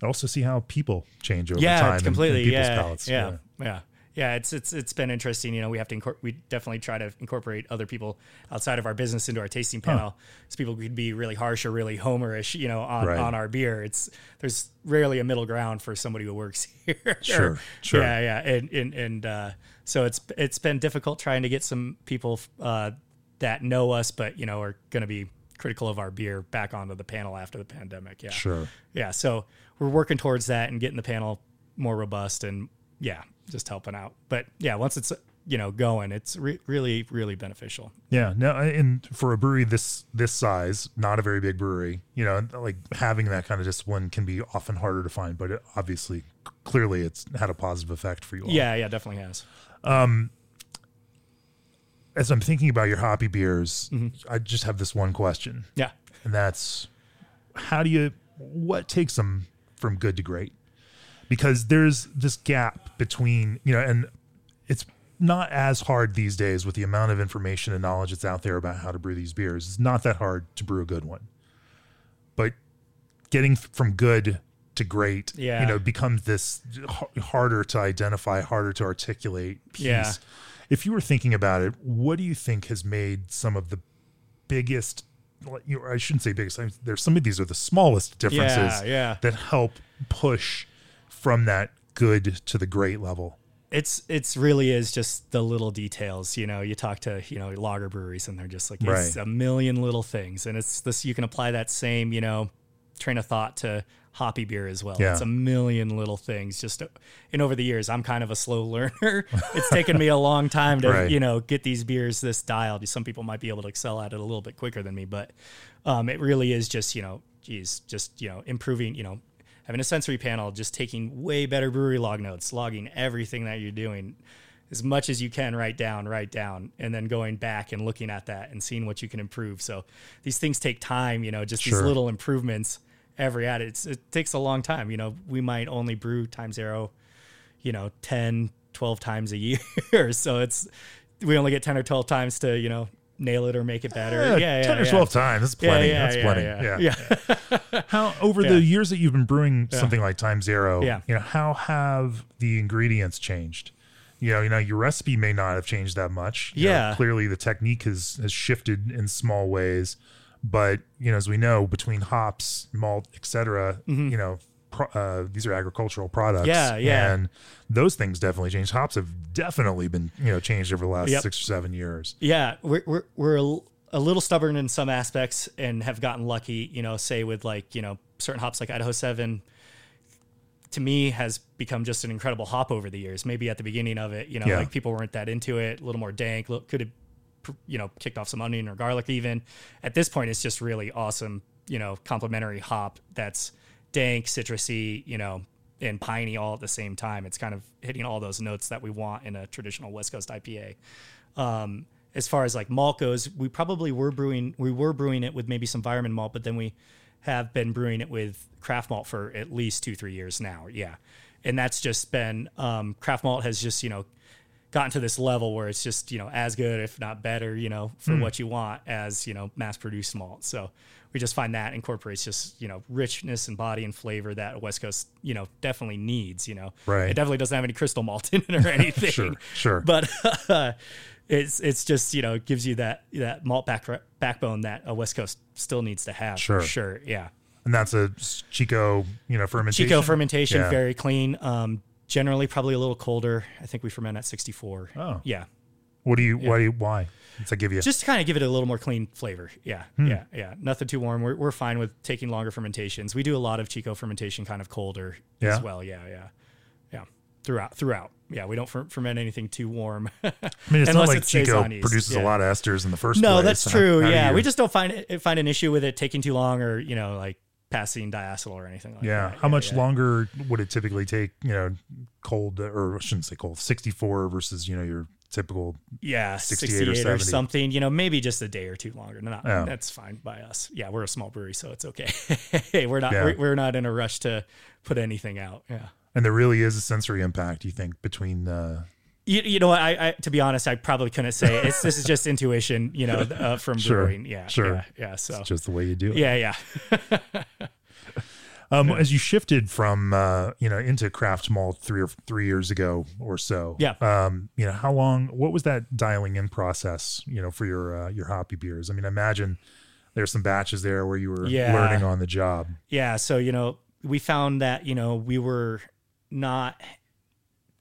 and also see how people change over yeah, time it's and- and completely. people's yeah, palates. yeah, yeah, yeah, it's it's it's been interesting. You know, we have to incor- we definitely try to incorporate other people outside of our business into our tasting panel. So people could be really harsh or really homerish, you know, on, Right. on our beer. It's there's rarely a middle ground for somebody who works <laughs> here. Sure, sure. Yeah, yeah, and and and uh, so it's it's been difficult trying to get some people uh, that know us, but you know, are going to be critical of our beer back onto the panel after the pandemic. Yeah, Sure. yeah, so we're working towards that and getting the panel more robust and yeah, just helping out. But yeah, once it's you know going, it's re- really really beneficial. Yeah, no, and for a brewery this this size, not a very big brewery, you know, like having that kind of discipline can be often harder to find. But it, obviously, clearly, it's had a positive effect for you. All. Yeah, yeah, definitely has. As I'm thinking about your hoppy beers, Mm-hmm. I just have this one question, Yeah, and that's how do you what takes them from good to great? Because there's this gap between you know, and it's not as hard these days with the amount of information and knowledge that's out there about how to brew these beers. It's not that hard to brew a good one. But getting from good to great, Yeah. you know, becomes this h- harder to identify, harder to articulate piece. Yeah. If you were thinking about it, what do you think has made some of the biggest you know, I shouldn't say biggest. I mean, there's some of these are the smallest differences Yeah, yeah. that help push from that good to the great level. it's it's really is just the little details. You know, you talk to you know lager breweries and they're just like it's Right. a million little things, and it's this you can apply that same you know train of thought to hoppy beer as well. Yeah. It's a million little things. Just and over the years, I'm kind of a slow learner. <laughs> it's taken me a long time to Right. you know get these beers this dialed. Some people might be able to excel at it a little bit quicker than me, but um, it really is just you know, geez, just you know improving you know. Having a sensory panel, just taking way better brewery log notes, logging everything that you're doing, as much as you can write down, write down, and then going back and looking at that and seeing what you can improve. So these things take time, you know, just Sure. these little improvements every at it. It's, it takes a long time. You know, we might only brew time zero, you know, 10, 12 times a year. <laughs> so it's, we only get 10 or 12 times to, you know, nail it or make it better. Eh, yeah, yeah. 10 or yeah. 12 times. That's plenty. yeah, That's yeah, plenty. yeah, Yeah. yeah. <laughs> How over Yeah. the years that you've been brewing something like Time Zero, Yeah. you know, how have the ingredients changed? You know, you know, your recipe may not have changed that much. You know, Yeah. clearly the technique has has shifted in small ways, but you know, as we know, between hops, malt, etc., you know, uh, these are agricultural products. Yeah, yeah. And those things definitely changed. Hops have definitely been, you know, changed over the last Yep. six or seven years. Yeah, we're we're we're a, l- a little stubborn in some aspects and have gotten lucky. You know, say with like you know certain hops like Idaho Seven. To me, has become just an incredible hop over the years. Maybe at the beginning of it, you know, Yeah. like people weren't that into it, a little more dank. Could have, you know, kicked off some onion or garlic. Even at this point, it's just really awesome. You know, complementary hop that's dank, citrusy. You know, and piney all at the same time. It's kind of hitting all those notes that we want in a traditional West Coast IPA um, as far as like malt goes, we probably were brewing we were brewing it with maybe some Weyermann malt, but then we have been brewing it with craft malt for at least two three years now. Yeah, and that's just been um, craft malt has just you know gotten to this level where it's just you know as good if not better you know for what you want as you know mass produced malt. So we just find that incorporates just you know richness and body and flavor that West Coast you know definitely needs. You know, Right. It definitely doesn't have any crystal malt <laughs> in it or anything Sure, sure. but it's it's just you know it gives you that that malt back, backbone that a West Coast still needs to have Sure. sure. Yeah, and that's a Chico, you know, fermentation. Chico fermentation Yeah. very clean. Um, generally probably a little colder. I think we ferment at sixty four. Oh. yeah, What do you? Why? Do you, why? Does that give you? just to kind of give it a little more clean flavor. Yeah, Hmm. yeah, yeah. Nothing too warm. We're we're fine with taking longer fermentations. We do a lot of Chico fermentation kind of colder Yeah? as well. Yeah, yeah, yeah. Throughout throughout. Yeah, we don't fer- ferment anything too warm. <laughs> I mean, it's not unless like it Chico produces a lot of esters in the first No, place. that's true. how do yeah, we just don't find it, find an issue with it taking too long, or you know, like passing diacetyl or anything like that. Yeah. that. How much yeah. longer would it typically take? You know, cold or I shouldn't say cold. Sixty-four versus you know your typical. Yeah, 68 68, or or, something. You know, maybe just a day or two longer. No, Oh. that's fine by us. Yeah, we're a small brewery, so it's okay. <laughs> we're not Yeah. we're, we're not in a rush to put anything out. Yeah. And there really is a sensory impact. You think between uh, You, you know what? I, I to be honest, I probably couldn't say it's this is just intuition. You know, uh, <laughs> from Sure, brewing. Yeah, sure. yeah, yeah. So just the way you do it? yeah, yeah. <laughs> Um, As you shifted from uh, you know into craft malt three or three years ago or so, Yeah. Um, you know how long? What was that dialing in process? You know for your uh, your hoppy beers. I mean, I imagine there's some batches there where you were Yeah. learning on the job. Yeah, so you know, we found that you know we were not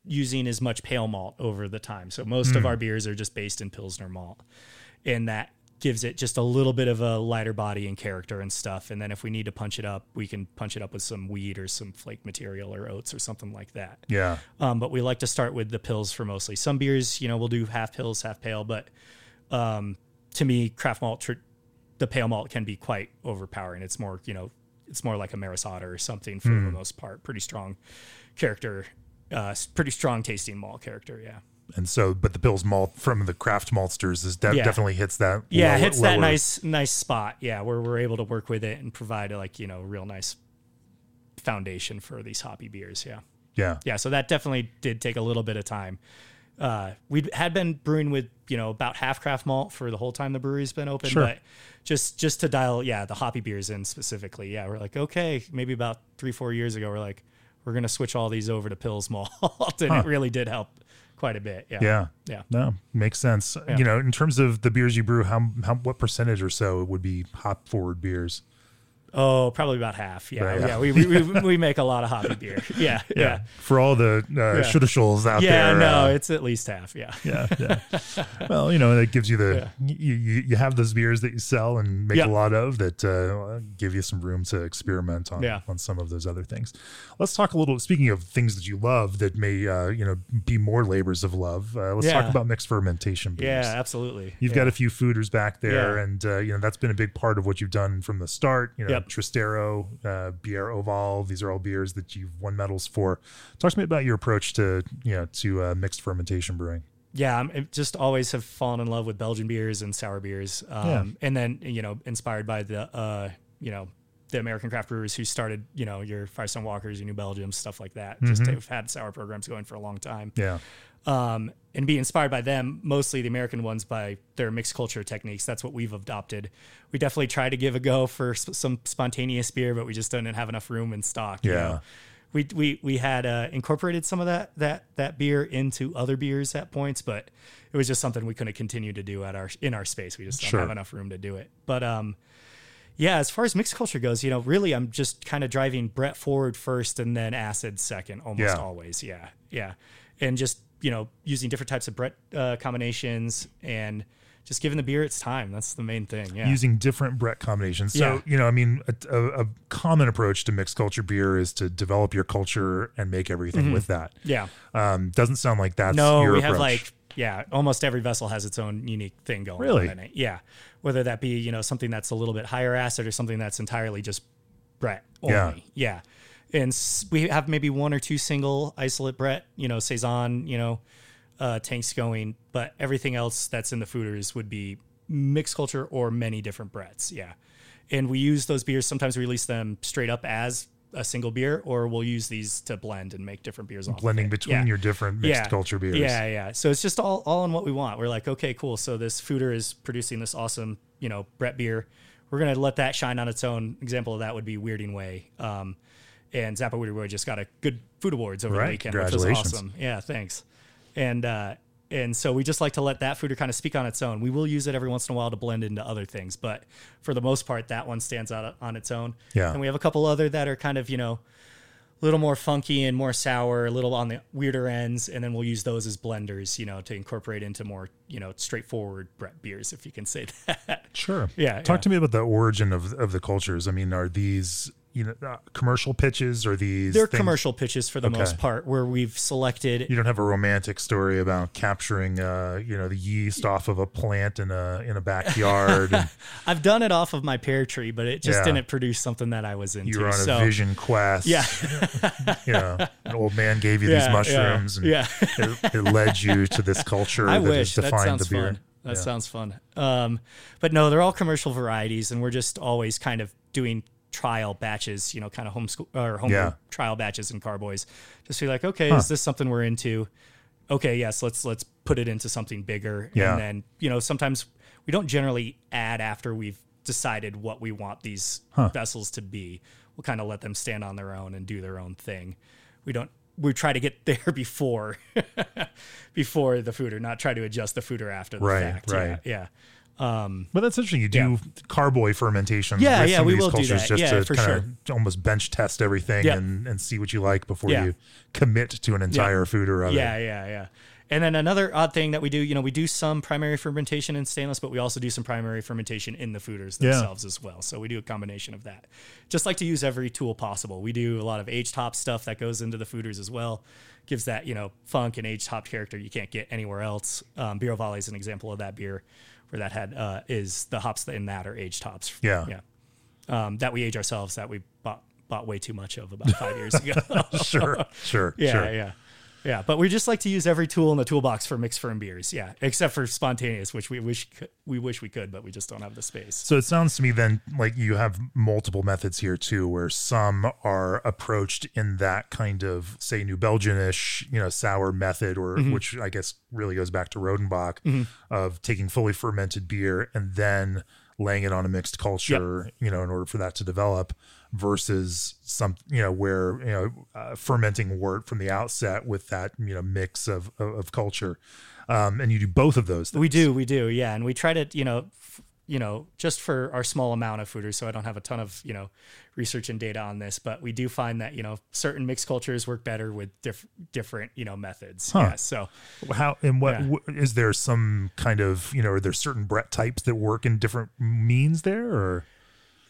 using as much pale malt over the time. So most of our beers are just based in pilsner malt, and that gives it just a little bit of a lighter body and character and stuff. And then if we need to punch it up, we can punch it up with some wheat or some flake material or oats or something like that. Yeah, Um, but we like to start with the Pils for mostly. Some beers, you know, we'll do half Pils, half pale. But um, to me, craft malt, tr- the pale malt can be quite overpowering. It's more, you know, it's more like a Maris Otter or something for the most part. Pretty strong character, uh, pretty strong tasting malt character. Yeah. and so but the Pils malt from the craft maltsters is de- Yeah. definitely hits that. Yeah, lower- hits that lower- nice, nice spot. Yeah, where we're able to work with it and provide like you know real nice foundation for these hoppy beers. Yeah. Yeah, yeah so that definitely did take a little bit of time uh, we had been brewing with you know about half craft malt for the whole time the brewery's been open Sure. but just just to dial yeah the hoppy beers in specifically yeah we're like okay maybe about three four years ago we're like we're gonna switch all these over to Pils malt <laughs> and it really did help quite a bit yeah yeah, yeah No, makes sense. Yeah. You know, in terms of the beers you brew, how how what percentage or so would be hop forward beers? Oh probably about half yeah Right, yeah, yeah. we, we, we, make a lot of hoppy beer <laughs> yeah yeah For all the uh, shoulda out yeah there. Yeah, no uh, it's at least half yeah <laughs> yeah, yeah. <laughs> well, you know, that gives you the you, you you have those beers that you sell and make Yeah. a lot of that uh, give you some room to experiment on Yeah. on some of those other things. Let's talk a little. Speaking of things that you love that may uh, you know be more labors of love. Uh, let's talk about mixed fermentation beers. yeah absolutely You've yeah. got a few foeders back there, Yeah. and uh, you know that's been a big part of what you've done from the start. You know, Yep. Tristero, uh, Bière Oval. These are all beers that you've won medals for. Talk to me about your approach to you know to uh, mixed fermentation brewing. yeah, I'm just always have fallen in love with Belgian beers and sour beers. Um, Yeah. And then, you know, inspired by the, uh, you know, the American craft brewers who started, you know, your Firestone Walkers, your New Belgium, stuff like that. Just Mm-hmm. have had sour programs going for a long time. Yeah, Um, and be inspired by them, mostly the American ones, by their mixed culture techniques. That's what we've adopted. We definitely try to give a go for sp- some spontaneous beer, but we just didn't have enough room in stock. you Yeah. know? we we we had uh, incorporated some of that that that beer into other beers at points, but it was just something we couldn't continue to do at our in our space. We just don't have enough room to do it. But um, yeah, as far as mixed culture goes, you know, really, I'm just kind of driving Brett forward first and then acid second, almost Yeah. always. Yeah, yeah, and just you know using different types of Brett uh, combinations and just giving the beer its time. That's the main thing. Yeah. using different Brett combinations. So Yeah. you know, I mean, a, a, a common approach to mixed culture beer is to develop your culture and make everything with that. yeah. Um, doesn't sound like that's No, your we approach. have like yeah, almost every vessel has its own unique thing going Really? on in it. Yeah, whether that be you know something that's a little bit higher acid or something that's entirely just Brett only. Yeah. Yeah, and we have maybe one or two single isolate Brett, you know, saison, you know, uh, tanks going, but everything else that's in the foeders would be mixed culture or many different Bretts. Yeah, and we use those beers. Sometimes we release them straight up as a single beer, or we'll use these to blend and make different beers. off of blending between Yeah. your different mixed culture beers. Yeah, yeah. So it's just all all in what we want. We're like, okay, cool. So this foeder is producing this awesome, you know, Brett beer. We're gonna let that shine on its own. Example of that would be Weirding Way. Um, and Zappa Way just got a good food awards over Right. the weekend, which was Congratulations. awesome. Yeah, thanks. And uh, and so we just like to let that foeder kind of speak on its own. We will use it every once in a while to blend into other things, but for the most part, that one stands out on its own. Yeah. And we have a couple other that are kind of you know a little more funky and more sour, a little on the weirder ends, and then we'll use those as blenders, you know, to incorporate into more, you know, straightforward Brett beers, if you can say <laughs> that. Sure. Yeah, Talk yeah. to me about the origin of of the cultures. I mean, are these you know uh, commercial pitches? Or these They're things- commercial pitches for the Okay. most part, where we've selected. You don't have a romantic story about capturing, uh, you know, the yeast off of a plant in a in a backyard. and <laughs> I've done it off of my pear tree, but it just Yeah. didn't produce something that I was into. you were on a so, vision quest. Yeah, <laughs> you know, an old man gave you <laughs> Yeah, these yeah, mushrooms, and yeah. it, it led you to this culture I that wish has defined the beer. fun. That sounds fun. Um, but no, they're all commercial varieties, and we're just always kind of doing trial batches, you know, kind of homeschool or home Yeah. trial batches and carboys. Just be like, okay, is this something we're into? Okay, yes, let's let's put it into something bigger. Yeah. And then, you know, sometimes we don't generally add after we've decided what we want these vessels to be. we'll kind of let them stand on their own and do their own thing. We don't we try to get <laughs> there before before the foeder, not try to adjust the foeder after the Right, fact. right. Yeah. yeah. But that's interesting. You do Yeah. carboy fermentation. Yeah, with yeah, some we of these will do that. just Yeah, to for kind of almost bench test everything Yeah. and, and see what you like before Yeah. you commit to an entire foeder of Yeah, it. yeah, yeah. And then another odd thing that we do, you know, we do some primary fermentation in stainless, but we also do some primary fermentation in the foeders Yeah. themselves as well. So we do a combination of that. Just like to use every tool possible. We do a lot of age top stuff that goes into the foeders as well. Gives that, you know, funk and age top character you can't get anywhere else. Um, Bière Oval is an example of that beer where that had uh, is the hops in that are age tops. Yeah. Yeah. Um, that we age ourselves that we bought bought way too much of about five years <laughs> ago. Sure, sure, <laughs> Yeah, sure. yeah. Yeah, but we just like to use every tool in the toolbox for mixed ferm beers. Yeah, except for spontaneous, which we wish we wish we could, but we just don't have the space. So it sounds to me then like you have multiple methods here too, where some are approached in that kind of say New Belgianish, you know, sour method, or Mm-hmm. which I guess really goes back to Rodenbach of taking fully fermented beer and then laying it on a mixed culture, you know, in order for that to develop, versus some, you know, where you know uh, fermenting wort from the outset with that you know mix of of, of culture, um, and you do both of those. Things. We do, we do, yeah, and we try to, you know, f- you know, just for our small amount of foeders, so I don't have a ton of, you know, research and data on this, but we do find that you know certain mixed cultures work better with diff- different, you know, methods. Yeah, so How and what Yeah. wh- is there some kind of you know are there certain Brett types that work in different means there or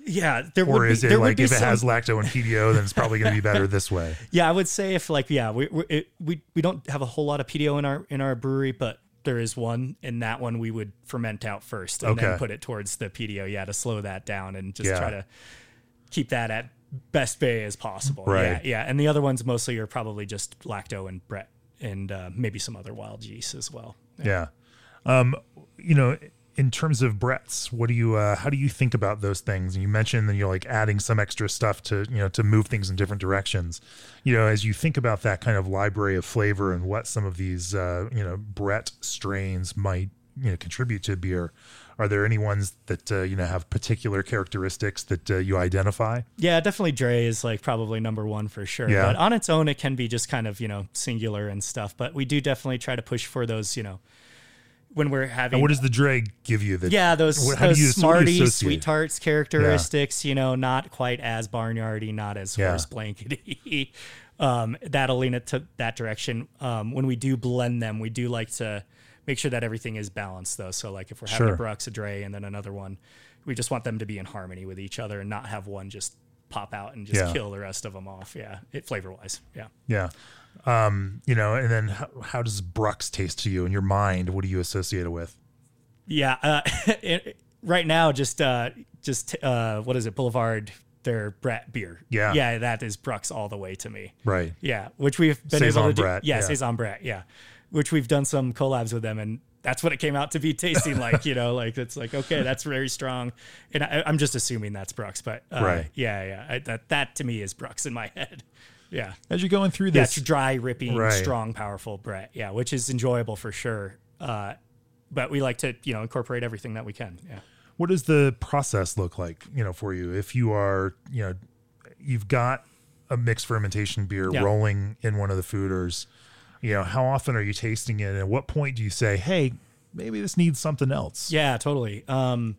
yeah, there or would is be, it there would like be if it some, has lacto and Pedio then it's probably going to be better <laughs> this way? Yeah, I would say if like yeah, we we it, we we don't have a whole lot of Pedio in our in our brewery, but there is one, and that one we would ferment out first and Okay. then put it towards the Pedio. Yeah, to slow that down and just Yeah. try to keep that at best bay as possible. Right. Yeah, yeah. And the other ones mostly are probably just lacto and Brett and uh, maybe some other wild yeast as well. Yeah. Um, you know, in terms of Brett's, what do you uh how do you think about those things? And you mentioned that you're like adding some extra stuff to, you know, to move things in different directions. You know, as you think about that kind of library of flavor and what some of these uh, you know, Brett strains might, you know, contribute to beer, are there any ones that uh, you know have particular characteristics that uh, you identify? Yeah, definitely Drie is like probably number one for sure. Yeah. But on its own, it can be just kind of, you know, singular and stuff. But we do definitely try to push for those, you know, when we're having. And what does the Drie give you that yeah, those, what- those you- so what do you smarty, sweet tarts characteristics, you know, not quite as barnyardy, not as Yeah. horse blankety. <laughs> um, that'll lean it to that direction. Um, when we do blend them, we do like to make sure that everything is balanced though. So like if we're having Sure. a Brux, a Drie, and then another one, we just want them to be in harmony with each other and not have one just pop out and just Yeah. kill the rest of them off. Yeah, it flavor wise. Yeah. Yeah. Um, you know, and then how, how does Brux taste to you in your mind? What do you associate it with? Yeah. Uh, <laughs> it, right now, just uh, just uh, what is it? Boulevard, their Brett beer. Yeah. Yeah, that is Brux all the way to me. Right. Yeah, which we've been Saison able to do. Brett, yeah, yeah. Saison Brett. Yeah, which we've done some collabs with them, and that's what it came out to be tasting like. You know, like it's like okay, that's very strong, and I, I'm just assuming that's Brux, but uh, Right. Yeah, yeah, I, that that to me is Brux in my <laughs> head. Yeah. As you're going through Yeah, this, it's dry, ripping, Right. strong, powerful Brett. Yeah, which is enjoyable for sure. Uh, but we like to, you know, incorporate everything that we can. Yeah. what does the process look like, you know, for you? If you are, you know, you've got a mixed fermentation beer Yeah. rolling in one of the foeders, you know, how often are you tasting it? And at what point do you say, hey, maybe this needs something else? Yeah, totally. Um,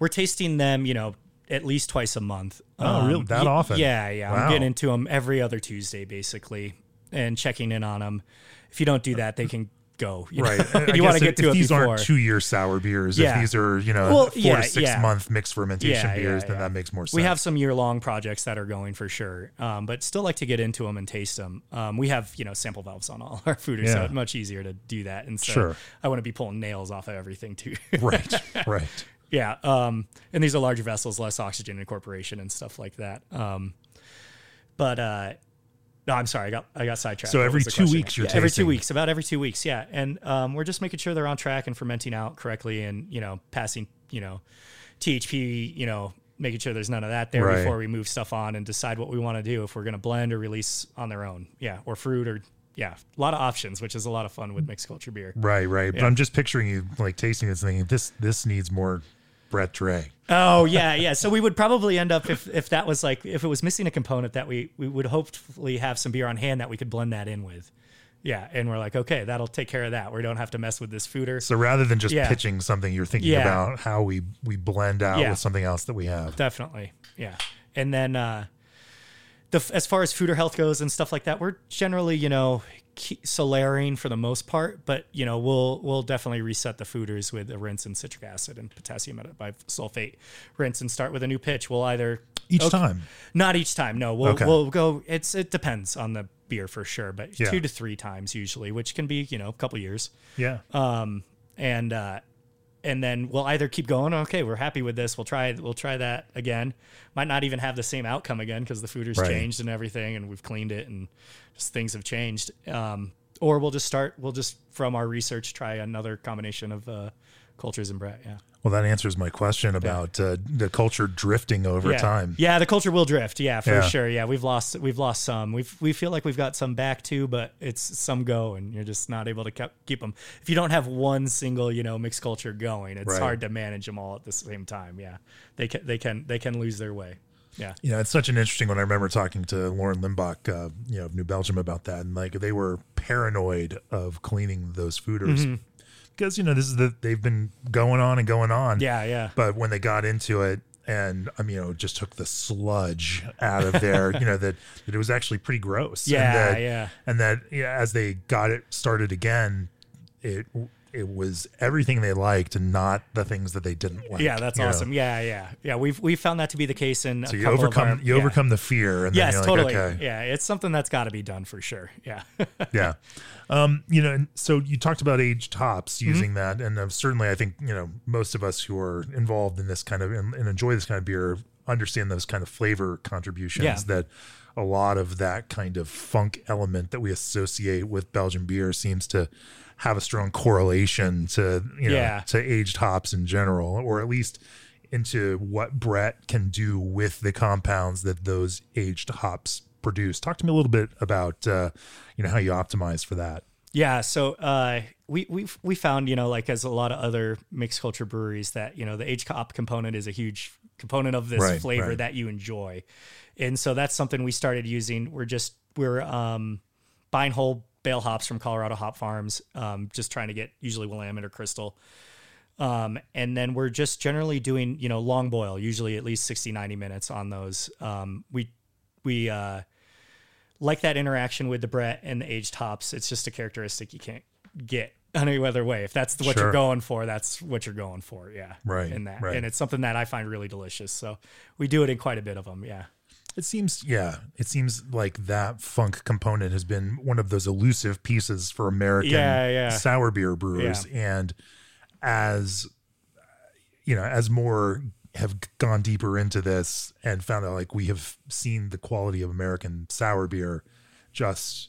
we're tasting them, you know, at least twice a month. Oh, Um, really? That y- often? Yeah, yeah. Wow. I'm getting into them every other Tuesday, basically, and checking in on them. If you don't do that, they can go. You Right. Know? <laughs> You want to get if, to if these before. aren't two year sour beers, Yeah. if these are, you know, Well, four yeah, to six yeah. month mixed fermentation beers, then that makes more sense. We have some year long projects that are going for sure, um, but still like to get into them and taste them. Um, we have you know sample valves on all <laughs> our foeders, so it's much easier to do that. And so Sure. I want to be pulling nails off of everything too. right, <laughs> right. Yeah, um, and these are larger vessels, less oxygen incorporation and stuff like that. Um, but uh, no, I'm sorry, I got I got sidetracked. So every two weeks you're Yeah, every two weeks, about every two weeks, yeah. And um, we're just making sure they're on track and fermenting out correctly, and you know, passing you know, THP, you know, making sure there's none of that there Right. before we move stuff on and decide what we want to do if we're going to blend or release on their own, yeah, or fruit or yeah, a lot of options, which is a lot of fun with mixed culture beer. Right, right. But I'm just picturing you like tasting this and thinking this this needs more Brett Drie. Oh yeah, yeah. So we would probably end up if if that was like if it was missing a component that we we would hopefully have some beer on hand that we could blend that in with. Yeah, and we're like, okay, that'll take care of that. We don't have to mess with this foeder. So rather than just Yeah. pitching something, you're thinking Yeah. about how we we blend out Yeah. with something else that we have. Definitely, yeah. And then uh, the as far as foeder health goes and stuff like that, we're generally you know solarian for the most part, but you know we'll we'll definitely reset the foeders with a rinse and citric acid and potassium bisulfate rinse and start with a new pitch. We'll either Each Okay. time. Not each time. No, we'll Okay. we'll go. It's it depends on the beer for sure, but Yeah. two to three times usually, which can be you know a couple years. Yeah. Um, and uh, and then we'll either keep going. Okay, we're happy with this. We'll try. We'll try that again. Might not even have the same outcome again because the foeders Right. changed and everything, and we've cleaned it, and just things have changed. Um, or we'll just start. We'll just from our research try another combination of uh, cultures and Brett. Yeah. Well, that answers my question about uh, the culture drifting over yeah. time. Yeah, the culture will drift. Yeah, for Yeah. sure. Yeah, we've lost we've lost some. We we feel like we've got some back too, but it's some go, and you're just not able to keep, keep them. If you don't have one single you know mixed culture going, it's Right. hard to manage them all at the same time. Yeah, they can they can they can lose their way. Yeah. Know, it's such an interesting one. I remember talking to Lauren Limbach, uh, you know, of New Belgium about that, and like they were paranoid of cleaning those foeders Mm-hmm. Because you know this is the they've been going on and going on. Yeah, yeah. But when they got into it, and um, you know, just took the sludge out of there, <laughs> you know that, that it was actually pretty gross. Yeah, and that, yeah. and that yeah, as they got it started again, it it was everything they liked and not the things that they didn't like. Yeah, that's you know? awesome. Yeah, yeah, yeah. We've we found that to be the case in. So a you couple overcome our, you yeah. overcome the fear, and Yes, then you're totally. like, okay, Yeah, it's something that's got to be done for sure. Yeah. <laughs> yeah um you know and so you talked about aged hops Mm-hmm. using that and uh, certainly i think you know most of us who are involved in this kind of and, and enjoy this kind of beer understand those kind of flavor contributions Yeah. that a lot of that kind of funk element that we associate with belgian beer seems to have a strong correlation to you know Yeah. to aged hops in general or at least into what Brett can do with the compounds that those aged hops produce. Talk to me a little bit about uh, you know how you optimize for that. Yeah, so uh, we we we found you know like as a lot of other mixed culture breweries that you know the age hop component is a huge component of this Right, flavor right. that you enjoy, and so that's something we started using. We're just we're um, buying whole bale hops from Colorado Hop Farms, um, just trying to get usually Willamette or Crystal. Um, and then we're just generally doing, you know, long boil, usually at least 60, 90 minutes on those. Um, we, we, uh, like that interaction with the Brett and the aged hops. It's just a characteristic you can't get <laughs> any other way. If that's what Sure. you're going for, that's what you're going for. Yeah. Right, In that. right. And it's something that I find really delicious. So we do it in quite a bit of them. Yeah. It seems, yeah, it seems like that funk component has been one of those elusive pieces for American Yeah, yeah. sour beer brewers. And as you know, as more have gone deeper into this and found out like we have seen the quality of American sour beer just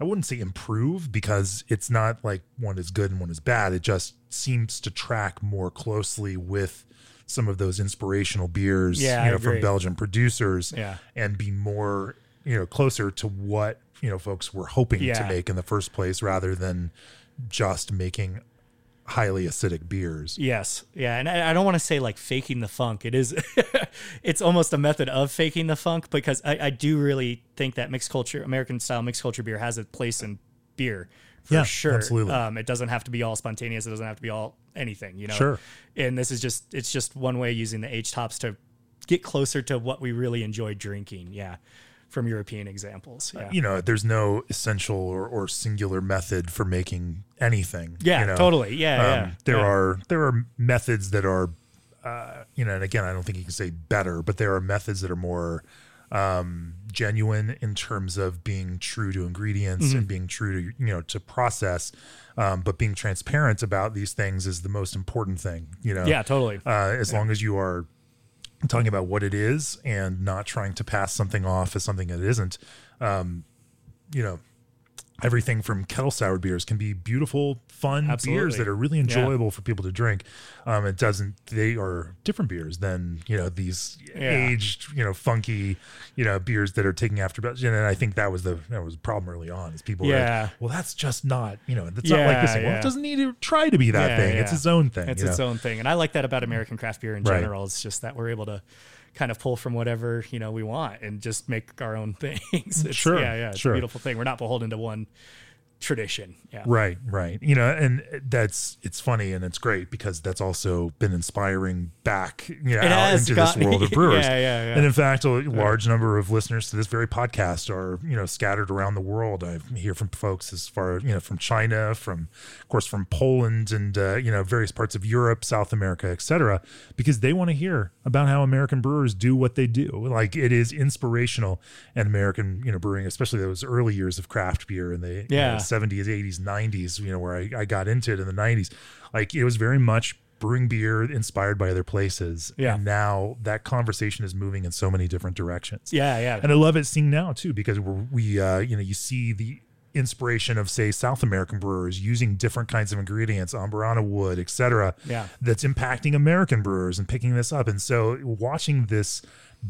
I wouldn't say improve because it's not like one is good and one is bad. It just seems to track more closely with some of those inspirational beers Yeah, you know, from. Belgian producers Yeah. and be more, you know, closer to what, you know, folks were hoping to make in the first place rather than just making highly acidic beers. Yes. Yeah. And I, I don't want to say like faking the funk. It is, <laughs> it's almost a method of faking the funk because I, I do really think that mixed culture, American style mixed culture beer has a place in beer for Yeah, sure. absolutely. Um, it doesn't have to be all spontaneous. It doesn't have to be all anything, you know? Sure. And this is just, it's just one way using the aged hops to get closer to what we really enjoy drinking. Yeah. From European examples. Yeah. You know, there's no essential or, or singular method for making anything. yeah. you know? Totally. Yeah. Um, yeah. there yeah. are there are methods that are, uh, you know, and again, I don't think you can say better, but there are methods that are more um, genuine in terms of being true to ingredients Mm-hmm. and being true to you know to process, um, but being transparent about these things is the most important thing. You know, Yeah. Totally. uh, as long as you are talking about what it is and not trying to pass something off as something that it isn't um, you know everything from kettle soured beers can be beautiful, fun Absolutely. beers that are really Yeah. enjoyable for people to drink. Um, it doesn't; they are different beers than you know these Yeah. aged, you know, funky, you know, beers that are taking after. And I think that was the that was the problem early on is people Yeah. like, well, that's just not you know, that's not like this. Thing. Well, yeah. it doesn't need to try to be that Yeah, thing. It's yeah. its own thing. It's its know? own thing, and I like that about American craft beer in Right. general. It's just that we're able to kind of pull from whatever you know we want and just make our own <laughs> things. It's, Sure, yeah, yeah, it's sure. a beautiful thing. We're not beholden to one tradition. Yeah, Right, right. You know, and that's it's funny and it's great because that's also been inspiring back you know, out into this world of <laughs> brewers. Yeah, yeah, yeah. And in fact, a large number of listeners to this very podcast are you know scattered around the world. I hear from folks as far you know from China, from of course from Poland, and uh, you know various parts of Europe, South America, etc. Because they want to hear about how American brewers do what they do. Like it is inspirational, and American you know brewing, especially those early years of craft beer in the you know, 70s, 80s, 90s, you know, where I, I got into it in the 90s. Like it was very much brewing beer inspired by other places. Yeah. And now that conversation is moving in so many different directions. yeah, yeah. And I love it seeing now too, because we're, we, uh, you know, you see the inspiration of say South American brewers using different kinds of ingredients, amburana wood, etc. Yeah. That's impacting American brewers and picking this up. And so watching this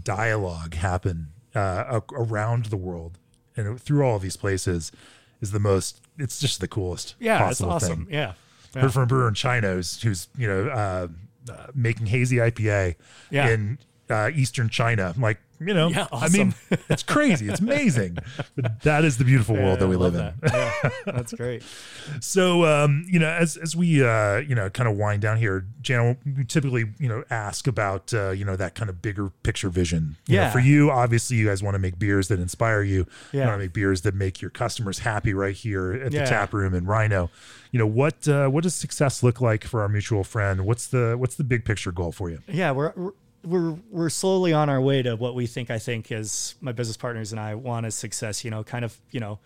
dialogue happen uh, around the world and through all of these places is the most, it's just the coolest yeah, it's possible awesome. thing. Yeah, yeah. Heard from a brewer in China who's, who's you know, uh, uh, making hazy IPA Yeah. in uh, Eastern China. I'm like, you know, Yeah, I mean, <laughs> it's crazy. It's amazing. But that is the beautiful world that we live love in. Yeah, that's great. <laughs> So, um, you know, as as we uh, you know, kind of wind down here, Jan, we typically you know ask about uh, you know that kind of bigger picture vision. You know, Yeah. for you, obviously, you guys want to make beers that inspire you. You Yeah. want to make beers that make your customers happy right here at the tap room in RiNo. You know what uh, what does success look like for our mutual friend? What's the what's the big picture goal for you? Yeah, we're we're- we're we're slowly on our way to what we think. I think is my business partners and I want as success. You know, kind of you know,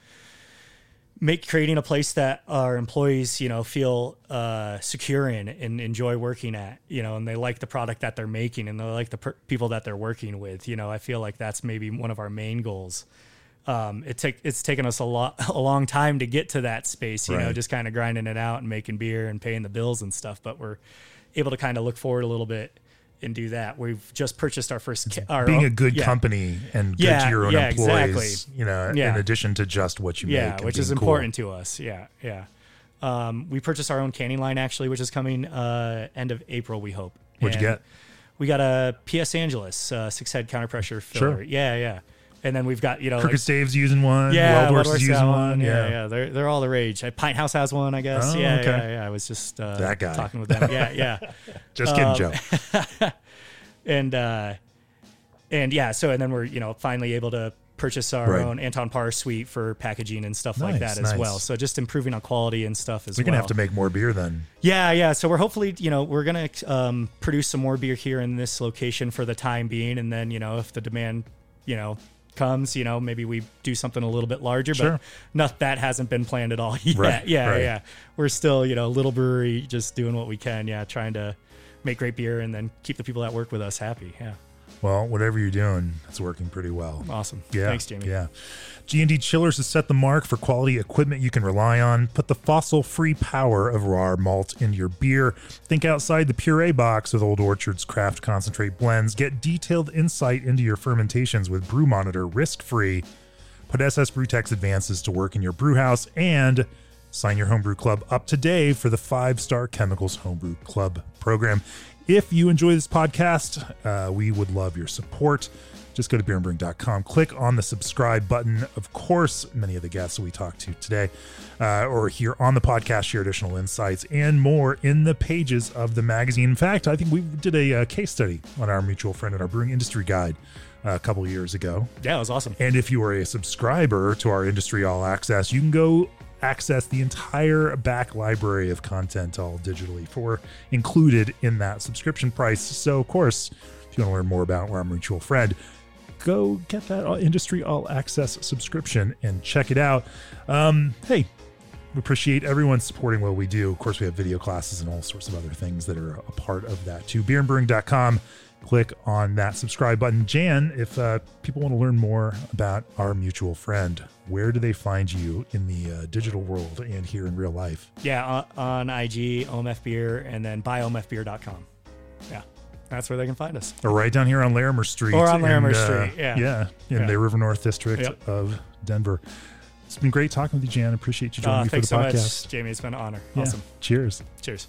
make creating a place that our employees you know feel uh, secure in and enjoy working at. You know, and they like the product that they're making and they like the per- people that they're working with. You know, I feel like that's maybe one of our main goals. Um, it take it's taken us a lot <laughs> a long time to get to that space. You know, just kind of grinding it out and making beer and paying the bills and stuff. But we're able to kind of look forward a little bit and do that. We've just purchased our first ki- our Being own- a good yeah, company and good Yeah, to your own yeah, employees, exactly. you know, in addition to just what you Yeah, make, and which is being cool. important to us. Yeah, yeah. Um, we purchased our own canning line actually, which is coming uh, end of April. We hope. What'd you get? We got a PS Angeles uh, six head counter pressure filler. Sure. Yeah, yeah. And then we've got you know Crooked like, Stave's using one. yeah, is using got one. Yeah, yeah. They're they're all the rage. Pint House has one, I guess. Oh, yeah, okay. yeah, yeah. I was just uh, That guy. talking with them. Yeah, <laughs> yeah. Just kidding, Um, Joe. <laughs> and uh and yeah so and then we're you know finally able to purchase our Right. own Anton Paar suite for packaging and stuff like that as nice. well so just improving on quality and stuff as We're gonna have to make more beer then. yeah yeah so we're hopefully you know we're gonna um, produce some more beer here in this location for the time being and then you know if the demand you know comes you know maybe we do something a little bit larger Sure. but not that hasn't been planned at all <laughs> yet Right, yeah right. yeah we're still you know a little brewery just doing what we can yeah trying to make great beer and then keep the people that work with us happy yeah Well, whatever you're doing, it's working pretty well. awesome Yeah. thanks jamie Yeah. G&D Chillers has set the mark for quality equipment you can rely on. Put the fossil-free power of Rahr malt into your beer. Think outside the puree box with Old Orchard's craft concentrate blends. Get detailed insight into your fermentations with Brew Monitor risk-free. Put Ss Brewtech Advances to work in your brew house and sign your homebrew club up today for the five star chemicals homebrew club program. If you enjoy this podcast, uh, we would love your support. Just go to beerandbrewing.com, click on the subscribe button. Of course, many of the guests we talked to today uh, or here on the podcast share additional insights and more in the pages of the magazine. In fact, I think we did a, uh case study on our mutual friend in our brewing industry guide uh, a couple years ago. Yeah, it was awesome. And if you are a subscriber to our Industry All Access, you can go access the entire back library of content all digitally for included in that subscription price. So, of course, if you want to learn more about our mutual friend, go get that Industry All Access subscription and check it out. Um, hey, we appreciate everyone supporting what we do. Of course, we have video classes and all sorts of other things that are a part of that too. Beerandbrewing.com click on that subscribe button. Jan, if uh, people want to learn more about our mutual friend, where do they find you in the uh, digital world and here in real life? Yeah, on, on IG, omfbeer, and then buyomfbeer.com. Yeah, that's where they can find us. Or right down here on Larimer Street. Or on Larimer and, uh, Street, yeah. Yeah, in Yeah. the River North District Yep. of Denver. It's been great talking with you, Jan. Appreciate you joining Uh, me for the so podcast. much, Jamie. It's been an honor. Yeah. Awesome. Cheers. Cheers.